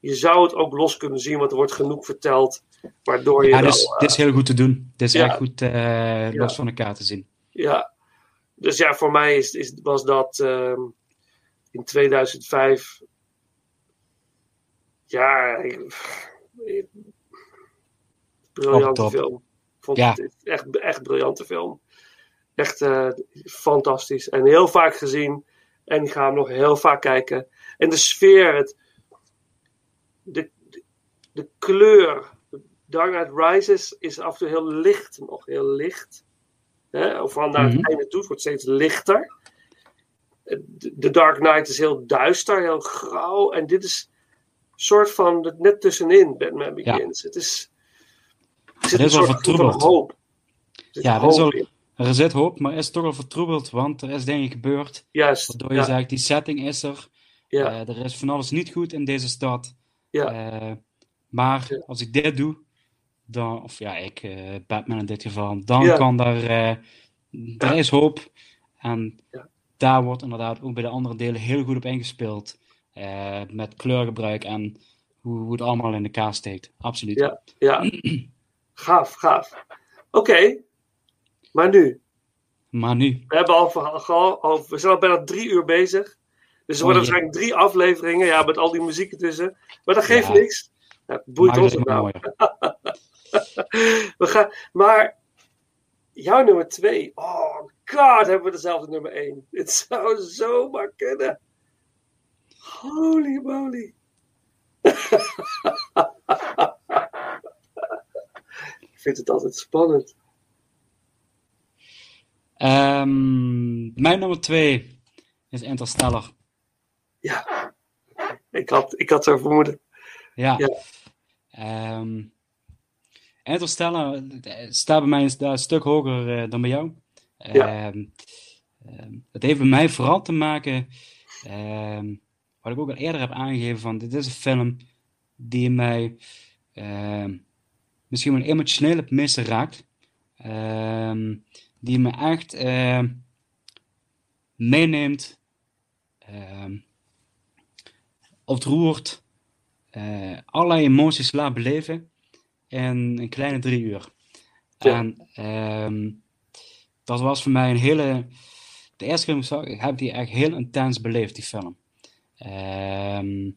je zou het ook los kunnen zien, want er wordt genoeg verteld. Waardoor je ja wel, dit, is, eh, dit is heel goed te doen. Dit is ja. echt goed eh, los van elkaar te zien. Ja, dus ja, voor mij is, is, was dat ehm, in 2005. Ja, ik- briljante film. Vond Ja. het echt, echt briljante film. Echt eh, fantastisch. En heel vaak gezien. En ik ga hem nog heel vaak kijken. En de sfeer, het, de, de, de kleur. Dark Knight Rises is af en toe heel licht. Nog heel licht. Hè? Of van naar Mhm. het einde toe, het wordt steeds lichter. De de Dark Knight is heel duister, heel grauw. En dit is soort van net tussenin, Batman Begins. Het is, er zit is een wel soort van hoop. Er zit Ja, er is, er zit hoop, maar is toch wel vertroebeld, want er is dingen gebeurd. Juist, Waardoor je ja. zegt, die setting is er. Ja. Eh, er is van alles niet goed in deze stad. Ja. Eh, maar als ik dit doe, dan, of ja, ik, eh, Batman in dit geval, dan Ja. kan daar, er is hoop. En daar wordt inderdaad ook bij de andere delen heel goed op ingespeeld. Eh, met kleurgebruik en hoe, hoe het allemaal in elkaar steekt. Absoluut. Ja, ja. gaaf, gaaf. Oké, maar nu. Maar nu, We, hebben al, al, al- we zijn al bijna drie uur bezig. Dus er worden Oh, waarschijnlijk drie afleveringen, ja, met al die muziek ertussen. Maar dat geeft Ja. niks. Ja, het boeit ons het het nou. We gaan, maar jouw nummer twee. Oh god, hebben we dezelfde nummer één. Dit zou zomaar kunnen. Holy moly. Ik vind het altijd spannend. Ehm, mijn nummer twee is Interstellar. Ja, ik had, ik had zo vermoeden. Ja. Ja. Ehm, Interstellar eh, staat bij mij een, stuk hoger eh, dan bij jou. Ja. Ehm, ehm, het heeft bij mij vooral te maken, ehm, wat ik ook al eerder heb aangegeven, van dit is een film die mij ehm, misschien wel emotioneel het meeste raakt. Ehm, die me echt ehm, meeneemt, ontroert, eh allerlei emoties laat beleven in een kleine drie uur. Ja. En dat was voor mij een hele. De eerste keer ik zag, heb ik die echt heel intens beleefd, die film. Ehm,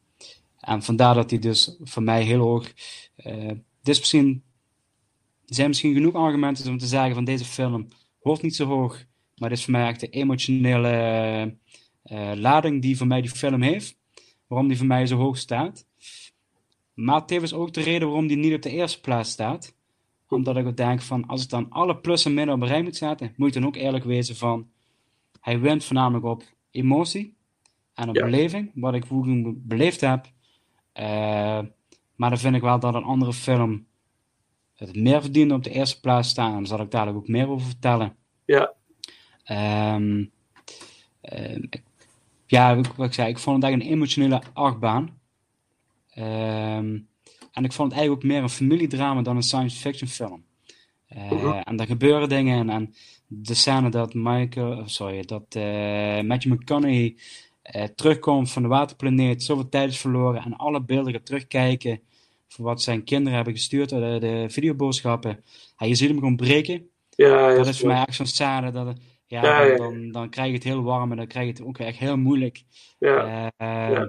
en vandaar dat die dus voor mij heel hoog. eh misschien, er zijn misschien genoeg argumenten om te zeggen van deze film hoort niet zo hoog. Maar dit is voor mij echt de emotionele eh, lading die voor mij die film heeft. Waarom die voor mij zo hoog staat. Maar tevens ook de reden waarom die niet op de eerste plaats staat. Omdat ik denk van, als ik dan alle plus en min op een rij moet zetten, moet ik dan ook eerlijk wezen van, hij wint voornamelijk op emotie en op Ja. beleving, wat ik hem beleefd heb. Eh, maar dan vind ik wel dat een andere film het meer verdiende op de eerste plaats staan. En daar zal ik dadelijk ook meer over vertellen. Ja, Ehm, ehm, ik- ja, wat ik zei, ik vond het eigenlijk een emotionele achtbaan. Ehm, en ik vond het eigenlijk ook meer een familiedrama dan een science fiction film. Eh, Mhm. En er gebeuren dingen en, en de scène dat Michael, oh, sorry, dat eh, Matthew McConaughey eh, terugkomt van de waterplaneet, zoveel tijd is verloren en alle beelden gaat terugkijken voor wat zijn kinderen hebben gestuurd, de, de videoboodschappen. Ja, je ziet hem gewoon breken. ja, ja, Dat is voor mij echt zo'n scène dat ja, Ja, dan, ja, dan, dan krijg je het heel warm en dan krijg je het ook echt heel moeilijk. Ja, Eh,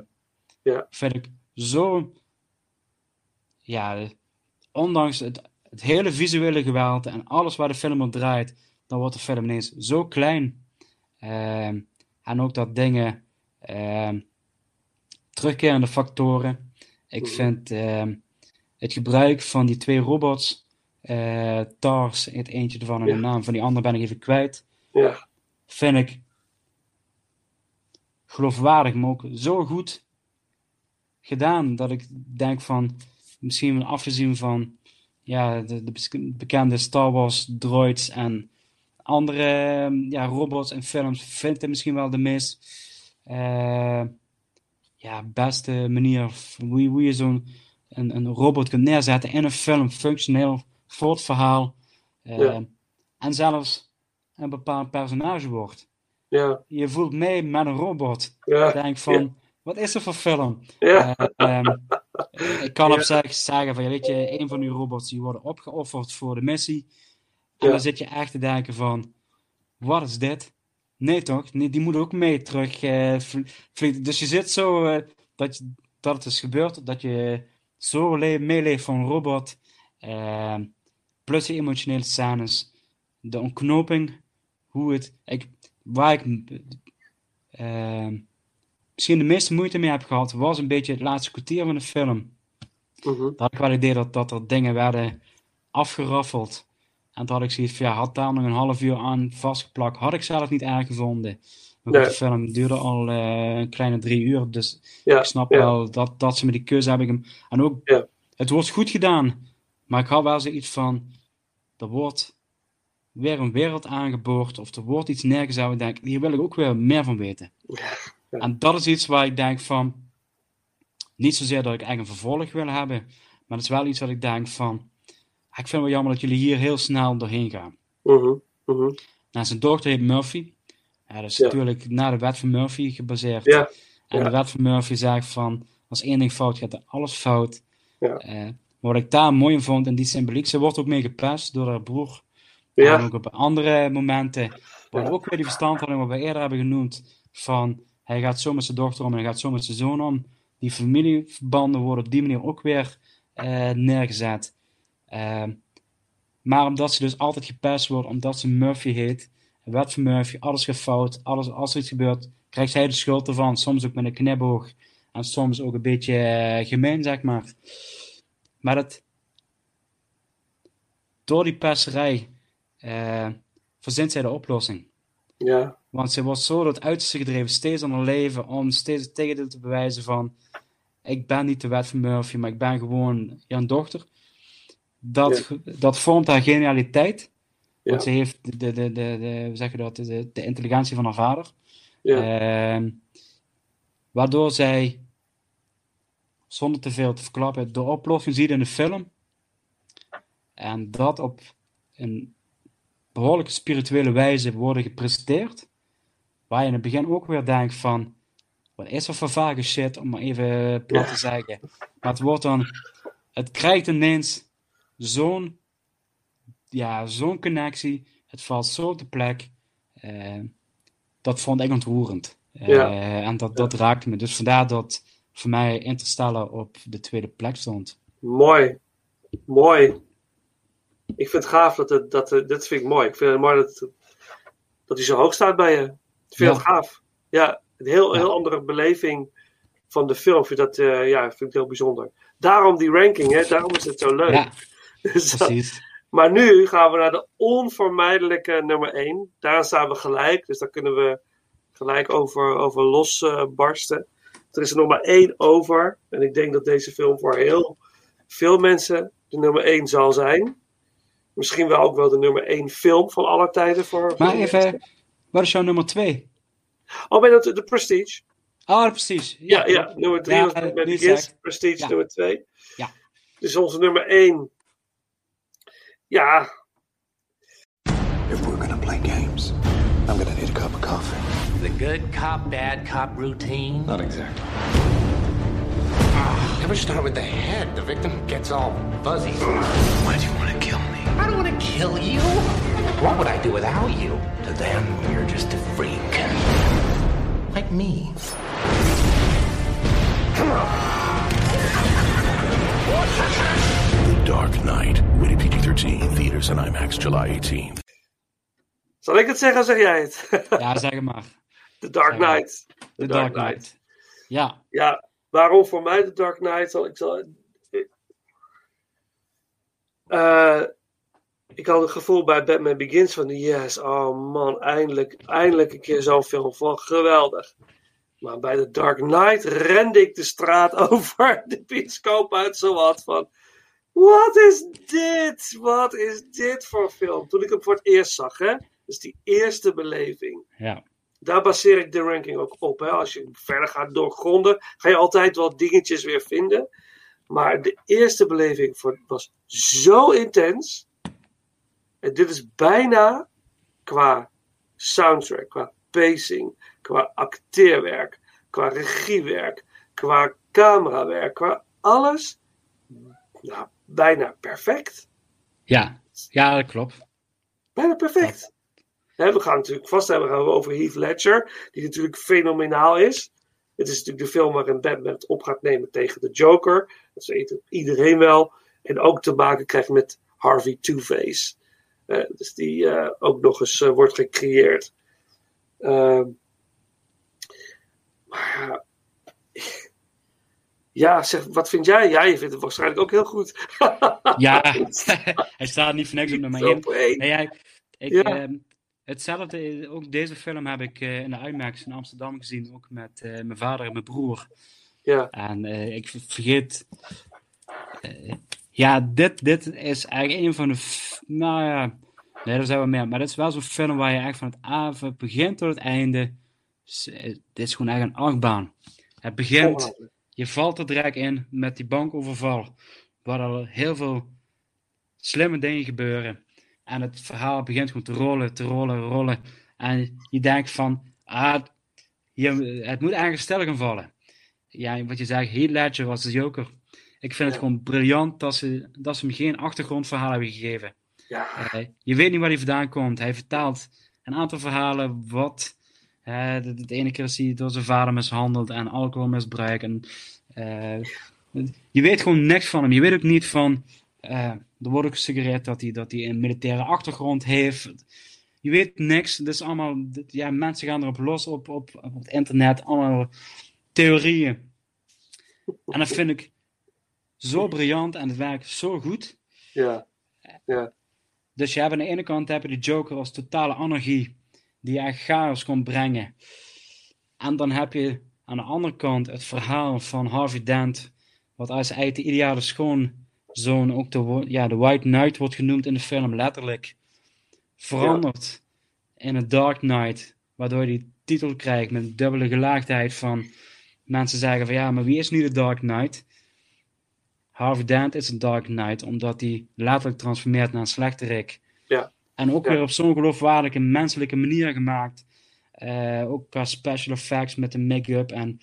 Ja. Vind ik zo, ja, ondanks het, het hele visuele geweld en alles waar de film op draait, dan wordt de film ineens zo klein. Ehm, En ook dat dingen, terugkerende factoren. Ik Mhm. vind ehm, het gebruik van die twee robots, eh Tars, het eentje ervan en Ja. de naam van die andere ben ik even kwijt, Ja. vind ik geloofwaardig, maar ook zo goed gedaan dat ik denk van, misschien afgezien van ja, de, bekende Star Wars droids en andere ehm, ja, robots en films, vind ik het misschien wel de meest ja, beste manier hoe, je- hoe je zo'n een, een robot kunt neerzetten in een film, functioneel, voor het verhaal. eh, Ja. En zelfs een bepaald personage wordt. Ja. Je voelt mee met een robot. Ja. Je denkt van, wat is er voor film? Ja. Eh, ehm, ik kan op zich zeggen van, weet je, een van die robots die worden opgeofferd voor de missie. En dan zit je echt te denken van, wat is dit? Nee toch? Nee, die moet ook mee terug eh, vliegen. Dus je zit zo eh, dat, je- dat het is gebeurd, dat je zo le- meeleeft van een robot. eh, plus die emotionele scènes. De ontknoping, hoe het... Ik, waar ik misschien de meeste moeite mee heb gehad, was een beetje het laatste kwartier van de film. Mhm. Dat had ik wel het idee dat, dat er dingen werden afgeraffeld. En toen had ik zoiets van, ja, had daar nog een half uur aan vastgeplakt, had ik zelf niet erg gevonden. Maar Nee. de film duurde al eh, een kleine drie uur, dus Ja, ik snap ja. wel dat, dat ze met die keuze hebben gem- En ook, Ja. het wordt goed gedaan, maar ik had wel zoiets van, er wordt weer een wereld aangeboord, of er wordt iets neergezet waar ik denk, hier wil ik ook weer meer van weten. En dat is iets waar ik denk van, niet zozeer dat ik echt een vervolg wil hebben, maar het is wel iets wat ik denk van, ik vind het wel jammer dat jullie hier heel snel doorheen gaan. Nou, zijn dochter heet Murphy. Ja, dat is Ja. natuurlijk naar de wet van Murphy gebaseerd. Ja. En Ja. de wet van Murphy zegt van, als één ding fout gaat, dan alles fout. Ja. Eh, wat ik daar mooi in vond, in die symboliek, ze wordt ook mee gepest door haar broer. Ja. En ook op andere momenten, waar ook weer die verstandhouding wat we eerder hebben genoemd, van hij gaat zo met zijn dochter om en hij gaat zo met zijn zoon om. Die familieverbanden worden op die manier ook weer eh, neergezet. Ehm, maar omdat ze dus altijd gepest wordt, omdat ze Murphy heet, wet van Murphy, alles gaat fout, alles, als er iets gebeurt, krijgt zij de schuld ervan. Soms ook met een knipoog en soms ook een beetje eh, gemeen, zeg maar. Maar dat, door die pesterij eh verzint zij de oplossing. Ja. Want ze wordt zo het uiterste gedreven, steeds aan haar leven, om steeds het tegendeel te bewijzen van ik ben niet de wet van Murphy, maar ik ben gewoon jouw dochter. Dat, dat vormt haar genialiteit. Want ze heeft de, de, de, de, de- hoe zeg je dat, de, de intelligentie van haar vader. Ja. Ehm, waardoor zij, zonder te veel te verklappen, de oplossing ziet in de film. En dat op een behoorlijke spirituele wijze worden gepresenteerd. Waar je in het begin ook weer denkt van, wat is er voor vage shit, om maar even plat te zeggen. Maar het wordt dan, het krijgt ineens zo'n, ja, zo'n connectie. Het valt zo op de plek. Eh, dat vond ik ontroerend. Eh, Ja. En dat, dat raakte me. Dus vandaar dat voor mij Interstellar op de tweede plek stond. Mooi. Mooi. Ik vind het gaaf dat het, dat, dit vind ik mooi. Ik vind het mooi dat, dat hij zo hoog staat bij je. Ik vind Ja. het gaaf. Ja, een heel, heel andere beleving van de film. Ik vind dat eh, ja, vind ik heel bijzonder. Daarom die ranking, hè? daarom is het zo leuk. Dus dat- precies. maar nu gaan we naar de onvermijdelijke nummer 1. Daar staan we gelijk, dus daar kunnen we gelijk over, over losbarsten. er is er nog maar één over. En ik denk dat deze film voor heel veel mensen de nummer 1 zal zijn. Misschien wel ook wel de nummer 1 film van alle tijden voor. Maar even, wat is jouw nummer twee? Oh, ben dat de Prestige? Ah, precies. Ja, ja, nummer 3 Ja, was met Prestige ja. nummer 2. Ja. Dus onze nummer 1. Ja, If we're gonna play games, I'm gonna need a cup of coffee. The good cop, bad cop routine? Not exactly. Ah, Ever start with the head? The victim gets all fuzzy. Why'd you want to kill me? I don't want to kill you. What would I do without you? To them, you're just a freak. Like me. The Dark Knight. Rated PG-13. Theaters and IMAX July 18th. zal ik het zeggen of zeg jij het? Ja, zeg het maar. The Dark Zeg. Knight. The Dark Knight. Ja, Ja, waarom voor mij The Dark Knight? Zal ik zal. Eh, ik had het gevoel bij Batman Begins van yes, oh man, eindelijk, eindelijk een keer zo'n film van geweldig. Maar bij The Dark Knight rende ik de straat over de bioscoop uit zo wat van wat is dit? Wat is dit voor film? Toen ik hem voor het eerst zag, hè? Dus die eerste beleving ja. daar baseer ik de ranking ook op. Hè. Als je verder gaat doorgronden, ga je altijd wel dingetjes weer vinden. Maar de eerste beleving voor- was zo intens. En dit is bijna qua soundtrack, qua pacing, qua acteerwerk, qua regiewerk, qua camerawerk, qua alles. Nou, bijna perfect. Ja, ja dat klopt. Bijna perfect. We gaan natuurlijk vast hebben gaan we over Heath Ledger, die natuurlijk fenomenaal is. Het is natuurlijk de film waarin Batman het op gaat nemen tegen de Joker. Dat weet iedereen wel. En ook te maken krijgt met Harvey Two-Face. Eh, dus die eh, ook nog eens eh, wordt gecreëerd. Ehm, maar ja, ja, zeg, wat vind jij? Ja, je vindt het waarschijnlijk ook heel goed. Ja, hij staat niet voor niks op nummer Zo 1. op één. Nee, ja, ik, ik, Ja. ehm, hetzelfde, ook deze film heb ik eh, in de IMAX in Amsterdam gezien, ook met eh, mijn vader en mijn broer. Ja. En eh, ik ver- vergeet, ja, dit, dit is eigenlijk een van de, nou ja, nee, er zijn wel meer, maar dit is wel zo'n film waar je echt van het a- van het begin tot het einde, dit is gewoon echt een achtbaan. Het begint. Je valt er direct in met die bankoverval, waar er heel veel slimme dingen gebeuren. En het verhaal begint gewoon te rollen, te rollen, rollen. En je denkt van, ah, het moet eigenlijk stil gaan vallen. Ja, wat je zegt, Heath Ledger was de Joker. Ik vind het gewoon briljant dat ze, dat ze hem geen achtergrondverhaal hebben gegeven. Ja. Eh, je weet niet waar hij vandaan komt. Hij vertaalt een aantal verhalen wat... eh, de ene keer is hij door zijn vader mishandeld en alcoholmisbruik. En, eh, je weet gewoon niks van hem. Je weet ook niet van... eh, er wordt ook gesuggereerd dat hij, dat hij een militaire achtergrond heeft. Je weet niks. Het is allemaal... Ja, mensen gaan erop los op, op, op het internet. Allemaal theorieën. En dat vind ik zo briljant en het werkt zo goed. Ja. Ja. Dus je hebt aan de ene kant heb je de Joker als totale anarchie, die echt chaos kon brengen. En dan heb je aan de andere kant het verhaal van Harvey Dent, wat als eigenlijk de ideale schoonzoon, ook de, ja, de White Knight wordt genoemd in de film, letterlijk, verandert in een Dark Knight, waardoor je die titel krijgt met een dubbele gelaagdheid van mensen zeggen van ja, maar wie is nu de Dark Knight? Harvey Dent is een Dark Knight, omdat hij letterlijk transformeert naar een slechterik. En ook Ja. weer op zo'n geloofwaardige, menselijke manier gemaakt. Eh, ook qua special effects met de make-up. En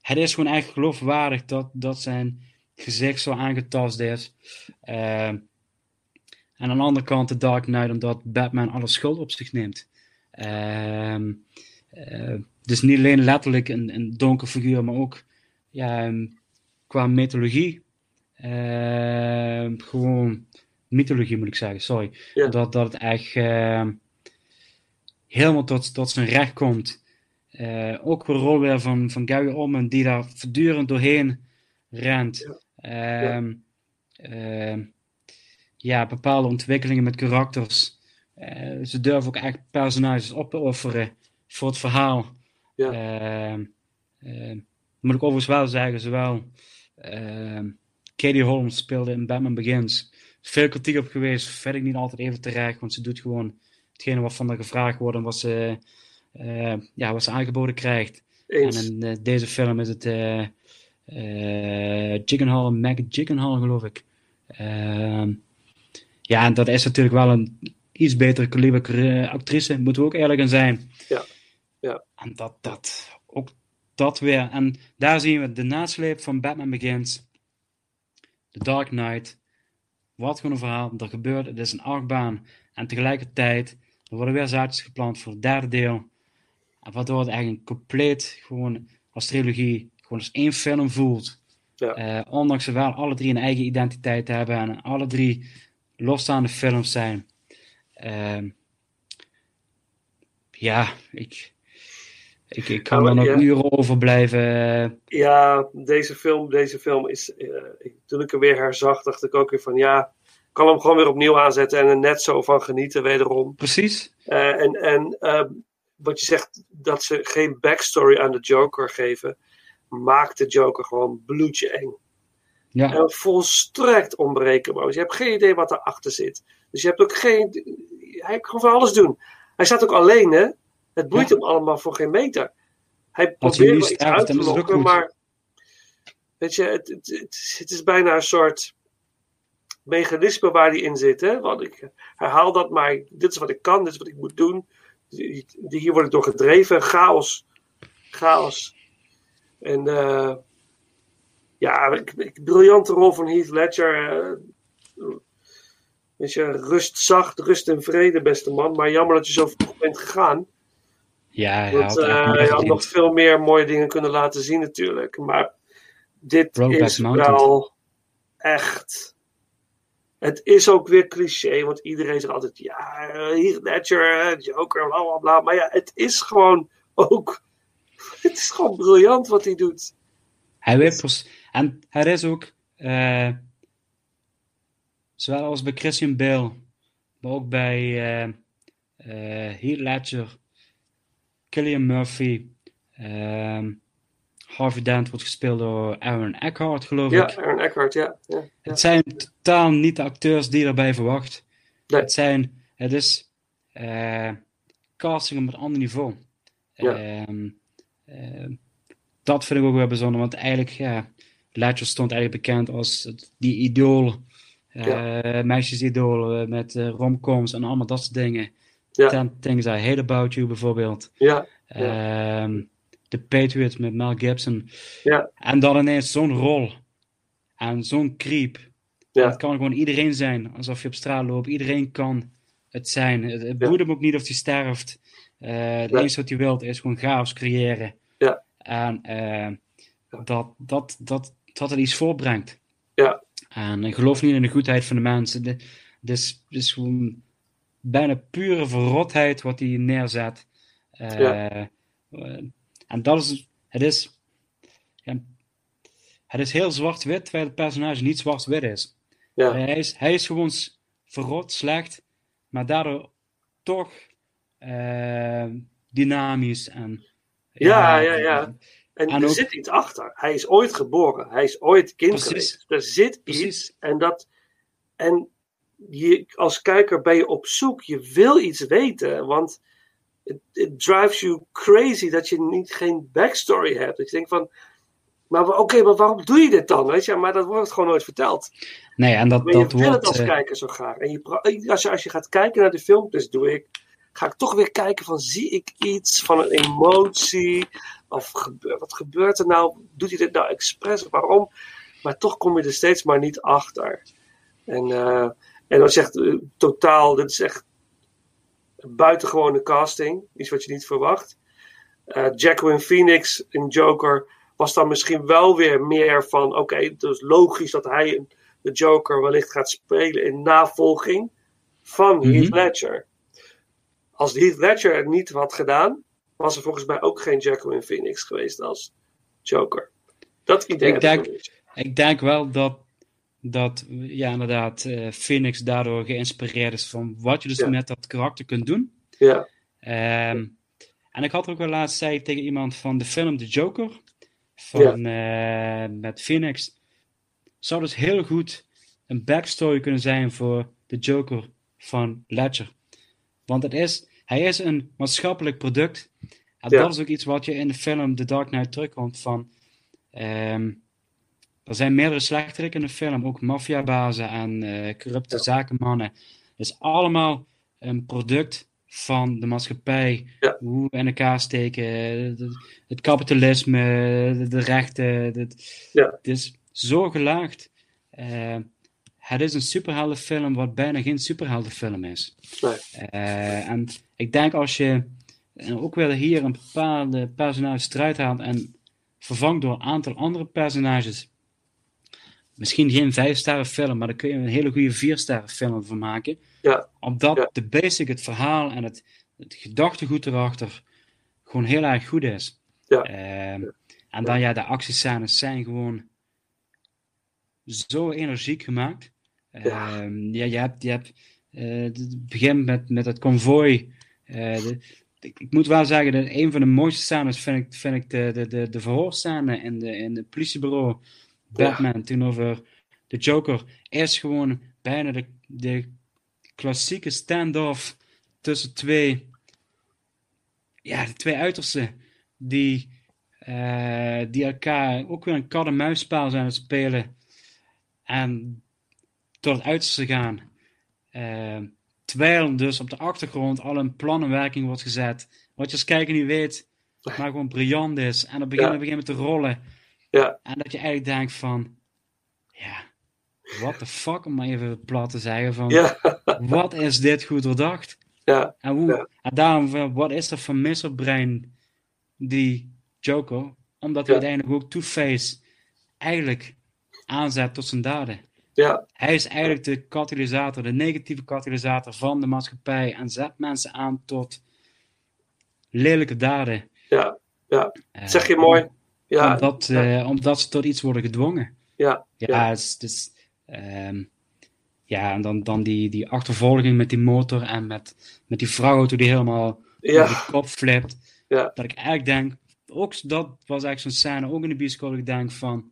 het is gewoon echt geloofwaardig dat, dat zijn gezicht zo aangetast is. Eh, en aan de andere kant de Dark Knight, omdat Batman alle schuld op zich neemt. Ehm, eh, dus niet alleen letterlijk een, een donker figuur, maar ook ja, ehm, qua mythologie. Ehm, gewoon mythologie moet ik zeggen, sorry. Ja. Dat, dat het echt ehm, helemaal tot, tot zijn recht komt. Eh, ook een rol weer van, van Gary Oldman, die daar voortdurend doorheen rent. Ehm, ehm, ja, bepaalde ontwikkelingen met karakters. Eh, ze durven ook echt personages op te offeren voor het verhaal. Ja. Moet ik overigens wel zeggen, zowel Katie Holmes speelde in Batman Begins. Veel kritiek op geweest, vind ik niet altijd even terecht, want ze doet gewoon hetgene wat van haar gevraagd wordt en wat ze, eh, ja, wat ze aangeboden krijgt. Eens. En in eh, deze film is het eh eh Gyllenhaal, Meg Gyllenhaal geloof ik. Ehm, ja, en dat is natuurlijk wel een iets betere kaliber actrice, moeten we ook eerlijk in zijn. Ja. Ja. En dat, dat, ook dat weer. En daar zien we de nasleep van Batman Begins. The Dark Knight. Wat gewoon een verhaal. Er gebeurt, het is een achtbaan. En tegelijkertijd, er worden weer zaadjes geplant voor het derde deel. En waardoor het eigenlijk een compleet, gewoon als trilogie, gewoon als één film voelt. Ja. Eh, ondanks ze wel alle drie een eigen identiteit hebben en alle drie losstaande films zijn. Ehm, ja, ik, Ik, ik kan Nou, er nog ja. uren over blijven. eh, Ja, deze film, deze film is. eh, toen ik hem weer herzag, dacht ik ook weer van ja. Ik kan hem gewoon weer opnieuw aanzetten en er net zo van genieten, wederom. Precies. Eh, en en ehm, wat je zegt, dat ze geen backstory aan de Joker geven, maakt de Joker gewoon bloedje eng. Ja. En volstrekt onberekenbaar. Dus je hebt geen idee wat erachter zit. Dus je hebt ook geen. Hij kan van alles doen. Hij staat ook alleen, hè? Het boeit hem allemaal voor geen meter. Hij probeert wel iets uit te lokken, maar. Weet je, het, het, het, het is bijna een soort mechanisme waar hij in zit. Hè? Want ik herhaal dat, maar dit is wat ik kan, dit is wat ik moet doen. Hier word ik door gedreven. Chaos. Chaos. En eh, ja, ik, ik, briljante rol van Heath Ledger. eh, weet je, rust zacht, rust en vrede, beste man. Maar jammer dat je zo vroeg bent gegaan. Ja, hij Want had eh, had nog veel meer mooie dingen kunnen laten zien natuurlijk. Maar dit Brokeback is Mountain. wel echt... Het is ook weer cliché, want iedereen zegt altijd... Ja, Heath Ledger, Joker, bla bla bla. Maar ja, het is gewoon ook... Het is gewoon briljant wat hij doet. Hij weet pers- En hij is ook, eh, zowel als bij Christian Bale, maar ook bij eh, Heath Ledger, Killian Murphy, ehm, Harvey Dent wordt gespeeld door Aaron Eckhart, geloof Ja, ik. Aaron Eckhart, ja. ja, ja. Het zijn totaal niet de acteurs die je erbij verwacht. Nee. Het, zijn, het is eh, casting op een ander niveau. Ja. Ehm, dat vind ik ook wel bijzonder, want eigenlijk, ja, Ledger stond eigenlijk bekend als het- die idool, eh meisjesidool eh, met romcoms en allemaal dat soort dingen. Ja. Ten Things I Hate About You bijvoorbeeld. Ja, Ehm, The Patriot met Mel Gibson. Ja. En dan ineens zo'n rol. En zo'n creep. Ja. Het kan gewoon iedereen zijn. Alsof je op straat loopt. Iedereen kan het zijn. Het, het boeit hem ook niet of hij sterft. Eh, het enige wat hij wil is gewoon chaos creëren. Ja. En eh, dat, dat, dat, dat het iets voortbrengt. Ja. En ik geloof niet in de goedheid van de mensen. De- is, het is gewoon bijna pure verrotheid wat hij neerzet. Eh, Ja. eh, en dat is, het is, ja, het is heel zwart-wit, terwijl het personage niet zwart-wit is. Ja. Hij is. Hij is gewoon verrot, slecht, maar daardoor toch eh, dynamisch en Ja, ja, ja. En, En er ook- zit iets achter. Hij is ooit geboren. Hij is ooit kind Precies. geweest. Er zit Precies. iets. En, dat, en je, als kijker ben je op zoek. Je wil iets weten. Want het it drives you crazy dat je niet, geen backstory hebt. Dat je denkt van... Maar oké, maar waarom doe je dit dan? Weet je? Maar dat wordt gewoon nooit verteld. Nee, en dat, Maar je wil het als eh, kijker zo graag. En je, als, je, als je gaat kijken naar de film, dus doe ik, ga ik toch weer kijken van zie ik iets van een emotie? Of wat gebeurt er nou? Doet hij dit nou expres? Waarom? Maar toch kom je er steeds maar niet achter. En, eh, en dan zegt eh, totaal, dit is echt buitengewone casting. Iets wat je niet verwacht. Eh Jacqueline Phoenix in Joker was dan misschien wel weer meer van: oké, het is logisch dat hij een- de Joker wellicht gaat spelen in navolging van Mhm. Heath Ledger. Als Heath Ledger het niet had gedaan, was er volgens mij ook geen Jacqueline Phoenix geweest als Joker. Dat idee Ik denk, eens. ik denk wel dat, dat ja, inderdaad, eh, Phoenix daardoor geïnspireerd is van wat je dus Ja. met dat karakter kunt doen. Ja, Ehm, en ik had er ook wel laatst zei tegen iemand van de film The Joker van, eh, met Phoenix. Zou dus heel goed een backstory kunnen zijn voor de Joker van Ledger. Want het is, hij is een maatschappelijk product. En Ja. dat is ook iets wat je in de film The Dark Knight terugkomt van. ehm, er zijn meerdere slechteriken in de film, ook maffiabazen en eh, corrupte zakenmannen. Het is allemaal een product van de maatschappij. Ja. Hoe we in elkaar steken, het, het kapitalisme, de, de rechten. Het, Ja. het is zo gelaagd. Eh, het is een superheldenfilm wat bijna geen superheldenfilm is. Nee. Eh, en ik denk als je ook weer hier een bepaalde personage eruit haalt en vervangt door een aantal andere personages. Misschien geen vijf sterren film, maar daar kun je een hele goede vier sterren film van maken. ja, Omdat Ja. de basic, het verhaal en het, het gedachtegoed erachter gewoon heel erg goed is. Ja. Ehm, en dan ja, de actiescènes zijn gewoon zo energiek gemaakt. Ja. Ehm, ja, je hebt, je hebt eh, het begin met, met het konvooi. Eh, de- ik, ik moet wel zeggen, dat een van de mooiste scènes vind ik, vind ik de, de, de, de verhoorscène in, de, in het politiebureau. Batman tegenover de Joker. Is gewoon bijna de, de klassieke stand-off tussen twee, ja, de twee uitersten. Die, eh, die elkaar ook weer een kat-en-muisspel zijn aan het spelen. En tot het uiterste gaan. Eh, terwijl dus op de achtergrond al een plan in werking wordt gezet. Wat je als kijker niet weet, maar gewoon briljant is. En dan begint begint met te rollen. Ja. En dat je eigenlijk denkt van, ja, what the fuck, om maar even plat te zeggen van, Ja. wat is dit goed doordacht? Ja. En, hoe, Ja. en daarom, wat is er van misselbrein die Joker, omdat hij uiteindelijk ook Two-Face eigenlijk aanzet tot zijn daden. Ja. Hij is eigenlijk de katalysator, de negatieve katalysator van de maatschappij en zet mensen aan tot lelijke daden. Ja. Ja. Eh, Zeg je mooi. Ja. Omdat, eh, omdat ze tot iets worden gedwongen. Ja. Ja, Ja. het is, het is, ehm, ja en dan, dan die, die achtervolging met die motor en met, met die vrouwauto die helemaal Ja. op de kop flipt. Ja. Dat ik eigenlijk denk, ook, dat was eigenlijk zo'n scène, ook in de bioscoop, dat ik denk van,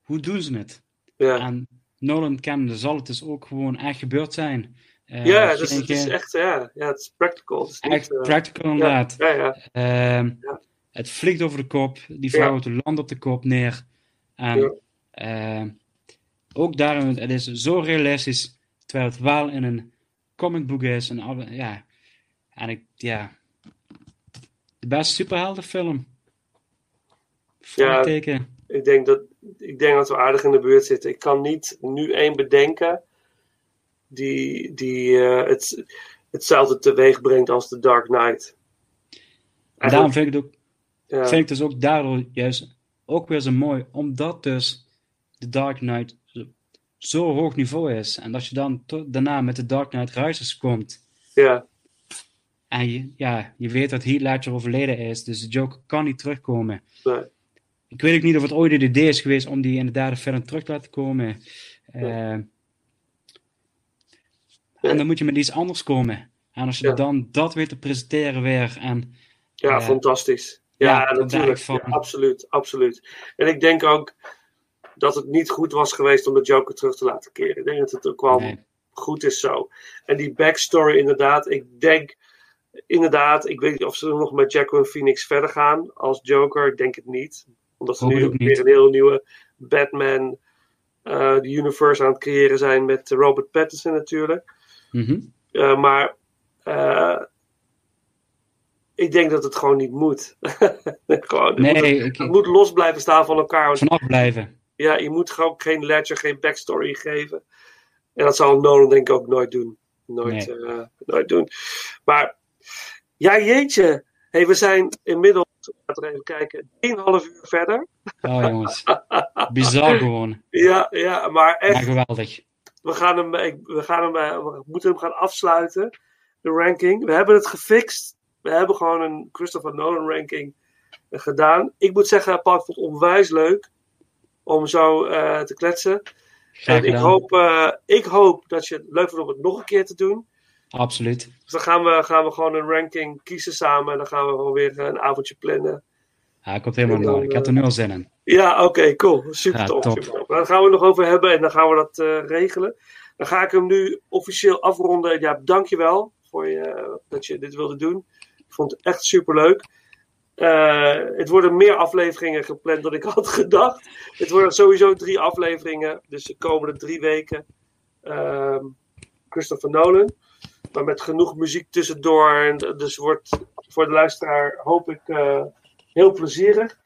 hoe doen ze het? Ja. En Nolan kennende zal het dus ook gewoon echt gebeurd zijn. Eh, Ja, dus geen- het is geen- echt, ja, ja, het is practical. Het is niet, Echt eh, practical inderdaad. Ja, ja, Ehm, Het vliegt over de kop. Die Ja. vrouw landt op de kop neer. En Ja. ehm, ook daarin, het is zo realistisch, terwijl het wel in een comic book is. En, alle- ja. en ik, ja. De beste superheldenfilm. Vraagteken. ik denk, dat, ik denk dat we aardig in de buurt zitten. Ik kan niet nu één bedenken die, die eh, het, hetzelfde teweeg brengt als The Dark Knight. En daarom vind ik het ook, Ja. vind ik dus ook daardoor juist ook weer zo mooi, omdat dus The Dark Knight zo, hoog niveau is. En dat je dan daarna met The Dark Knight Rises komt. Ja. En je, ja, je weet dat Heath Ledger overleden is, dus de Joker kan niet terugkomen. Nee. Ik weet ook niet of het ooit het idee is geweest om die in de derde film terug te laten komen. Eh, En dan moet je met iets anders komen. En als je Ja. dan dat weet te presenteren weer. En, Ja, eh, fantastisch. Ja, natuurlijk. ik van- Ja, absoluut, absoluut. En ik denk ook dat het niet goed was geweest om de Joker terug te laten keren. Ik denk dat het ook wel Nee. goed is zo. En die backstory inderdaad, ik denk inderdaad, ik weet niet of ze nog met Jacqueline Phoenix verder gaan als Joker. Ik denk het niet. Omdat ze nu ook weer een heel nieuwe Batman, eh de universe aan het creëren zijn met Robert Pattinson natuurlijk. Mhm. Eh, maar eh, ik denk dat het gewoon niet moet. gewoon, Nee, moet, ik- het moet los blijven staan van elkaar. Vanaf blijven. ja, je moet gewoon geen ledger, geen backstory geven. En dat zal Nolan denk ik ook nooit doen. Nooit, Nee. eh, nooit doen. Maar, ja jeetje. Hey, we zijn inmiddels, laten we even kijken, 1,5 uur verder. Oh jongens. Bizar gewoon. Ja, ja, maar Ja, echt. geweldig. We, gaan hem, we, gaan hem, eh, we moeten hem gaan afsluiten, de ranking. We hebben het gefixt. We hebben gewoon een Christopher Nolan ranking eh, gedaan. Ik moet zeggen, Paul, ik vond het onwijs leuk om zo eh, te kletsen. En ik hoop, eh, ik hoop dat je het leuk vindt om het nog een keer te doen. Absoluut. Dus dan gaan we, gaan we gewoon een ranking kiezen samen. En dan gaan we gewoon weer een avondje plannen. Ja, komt helemaal nodig. Ik heb er nu al zin in. Ja, oké, cool. Super Ja, tof. super. Daar gaan we het nog over hebben en dan gaan we dat eh, regelen. Dan ga ik hem nu officieel afronden. Ja, dankjewel voor je, dat je dit wilde doen. Ik vond het echt super leuk. het worden meer afleveringen gepland dan ik had gedacht. Het worden sowieso drie afleveringen. Dus de komende drie weken. Ehm, Christopher Nolan. Maar met genoeg muziek tussendoor. En Dus wordt voor de luisteraar hoop ik eh, heel plezierig.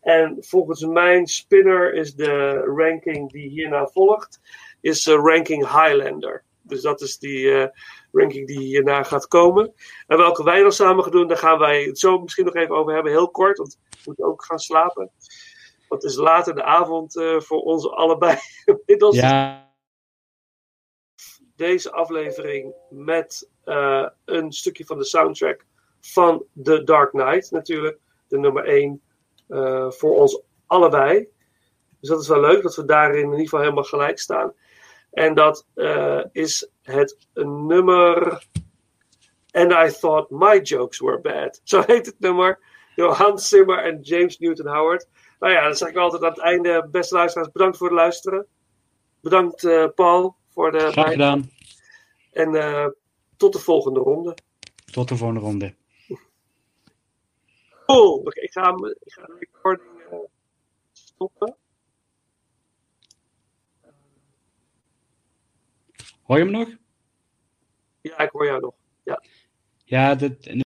En volgens mijn spinner is de ranking die hierna volgt, is eh, ranking Highlander. Dus dat is die ranking die hierna gaat komen. En welke wij dan samen gaan doen, daar gaan wij het zo misschien nog even over hebben, heel kort, want we moeten ook gaan slapen. Want het is later de avond eh, voor ons allebei. Inmiddels Ja, deze aflevering met eh, een stukje van de soundtrack van The Dark Knight natuurlijk. De nummer 1 voor ons allebei. Dus dat is wel leuk dat we daarin in ieder geval helemaal gelijk staan. En dat is het nummer. And I thought my jokes were bad. Zo heet het nummer. Door Hans Zimmer en James Newton Howard. Nou ja, dat zeg ik altijd aan het einde. Beste luisteraars, bedankt voor het luisteren. Bedankt uh, Paul voor de. Graag gedaan. En uh, tot de volgende ronde. Tot de volgende ronde. Cool. Ik ga, ik ga de recording stoppen. Hoor je hem nog? Ja, ik hoor jou nog. Ja, ja dit,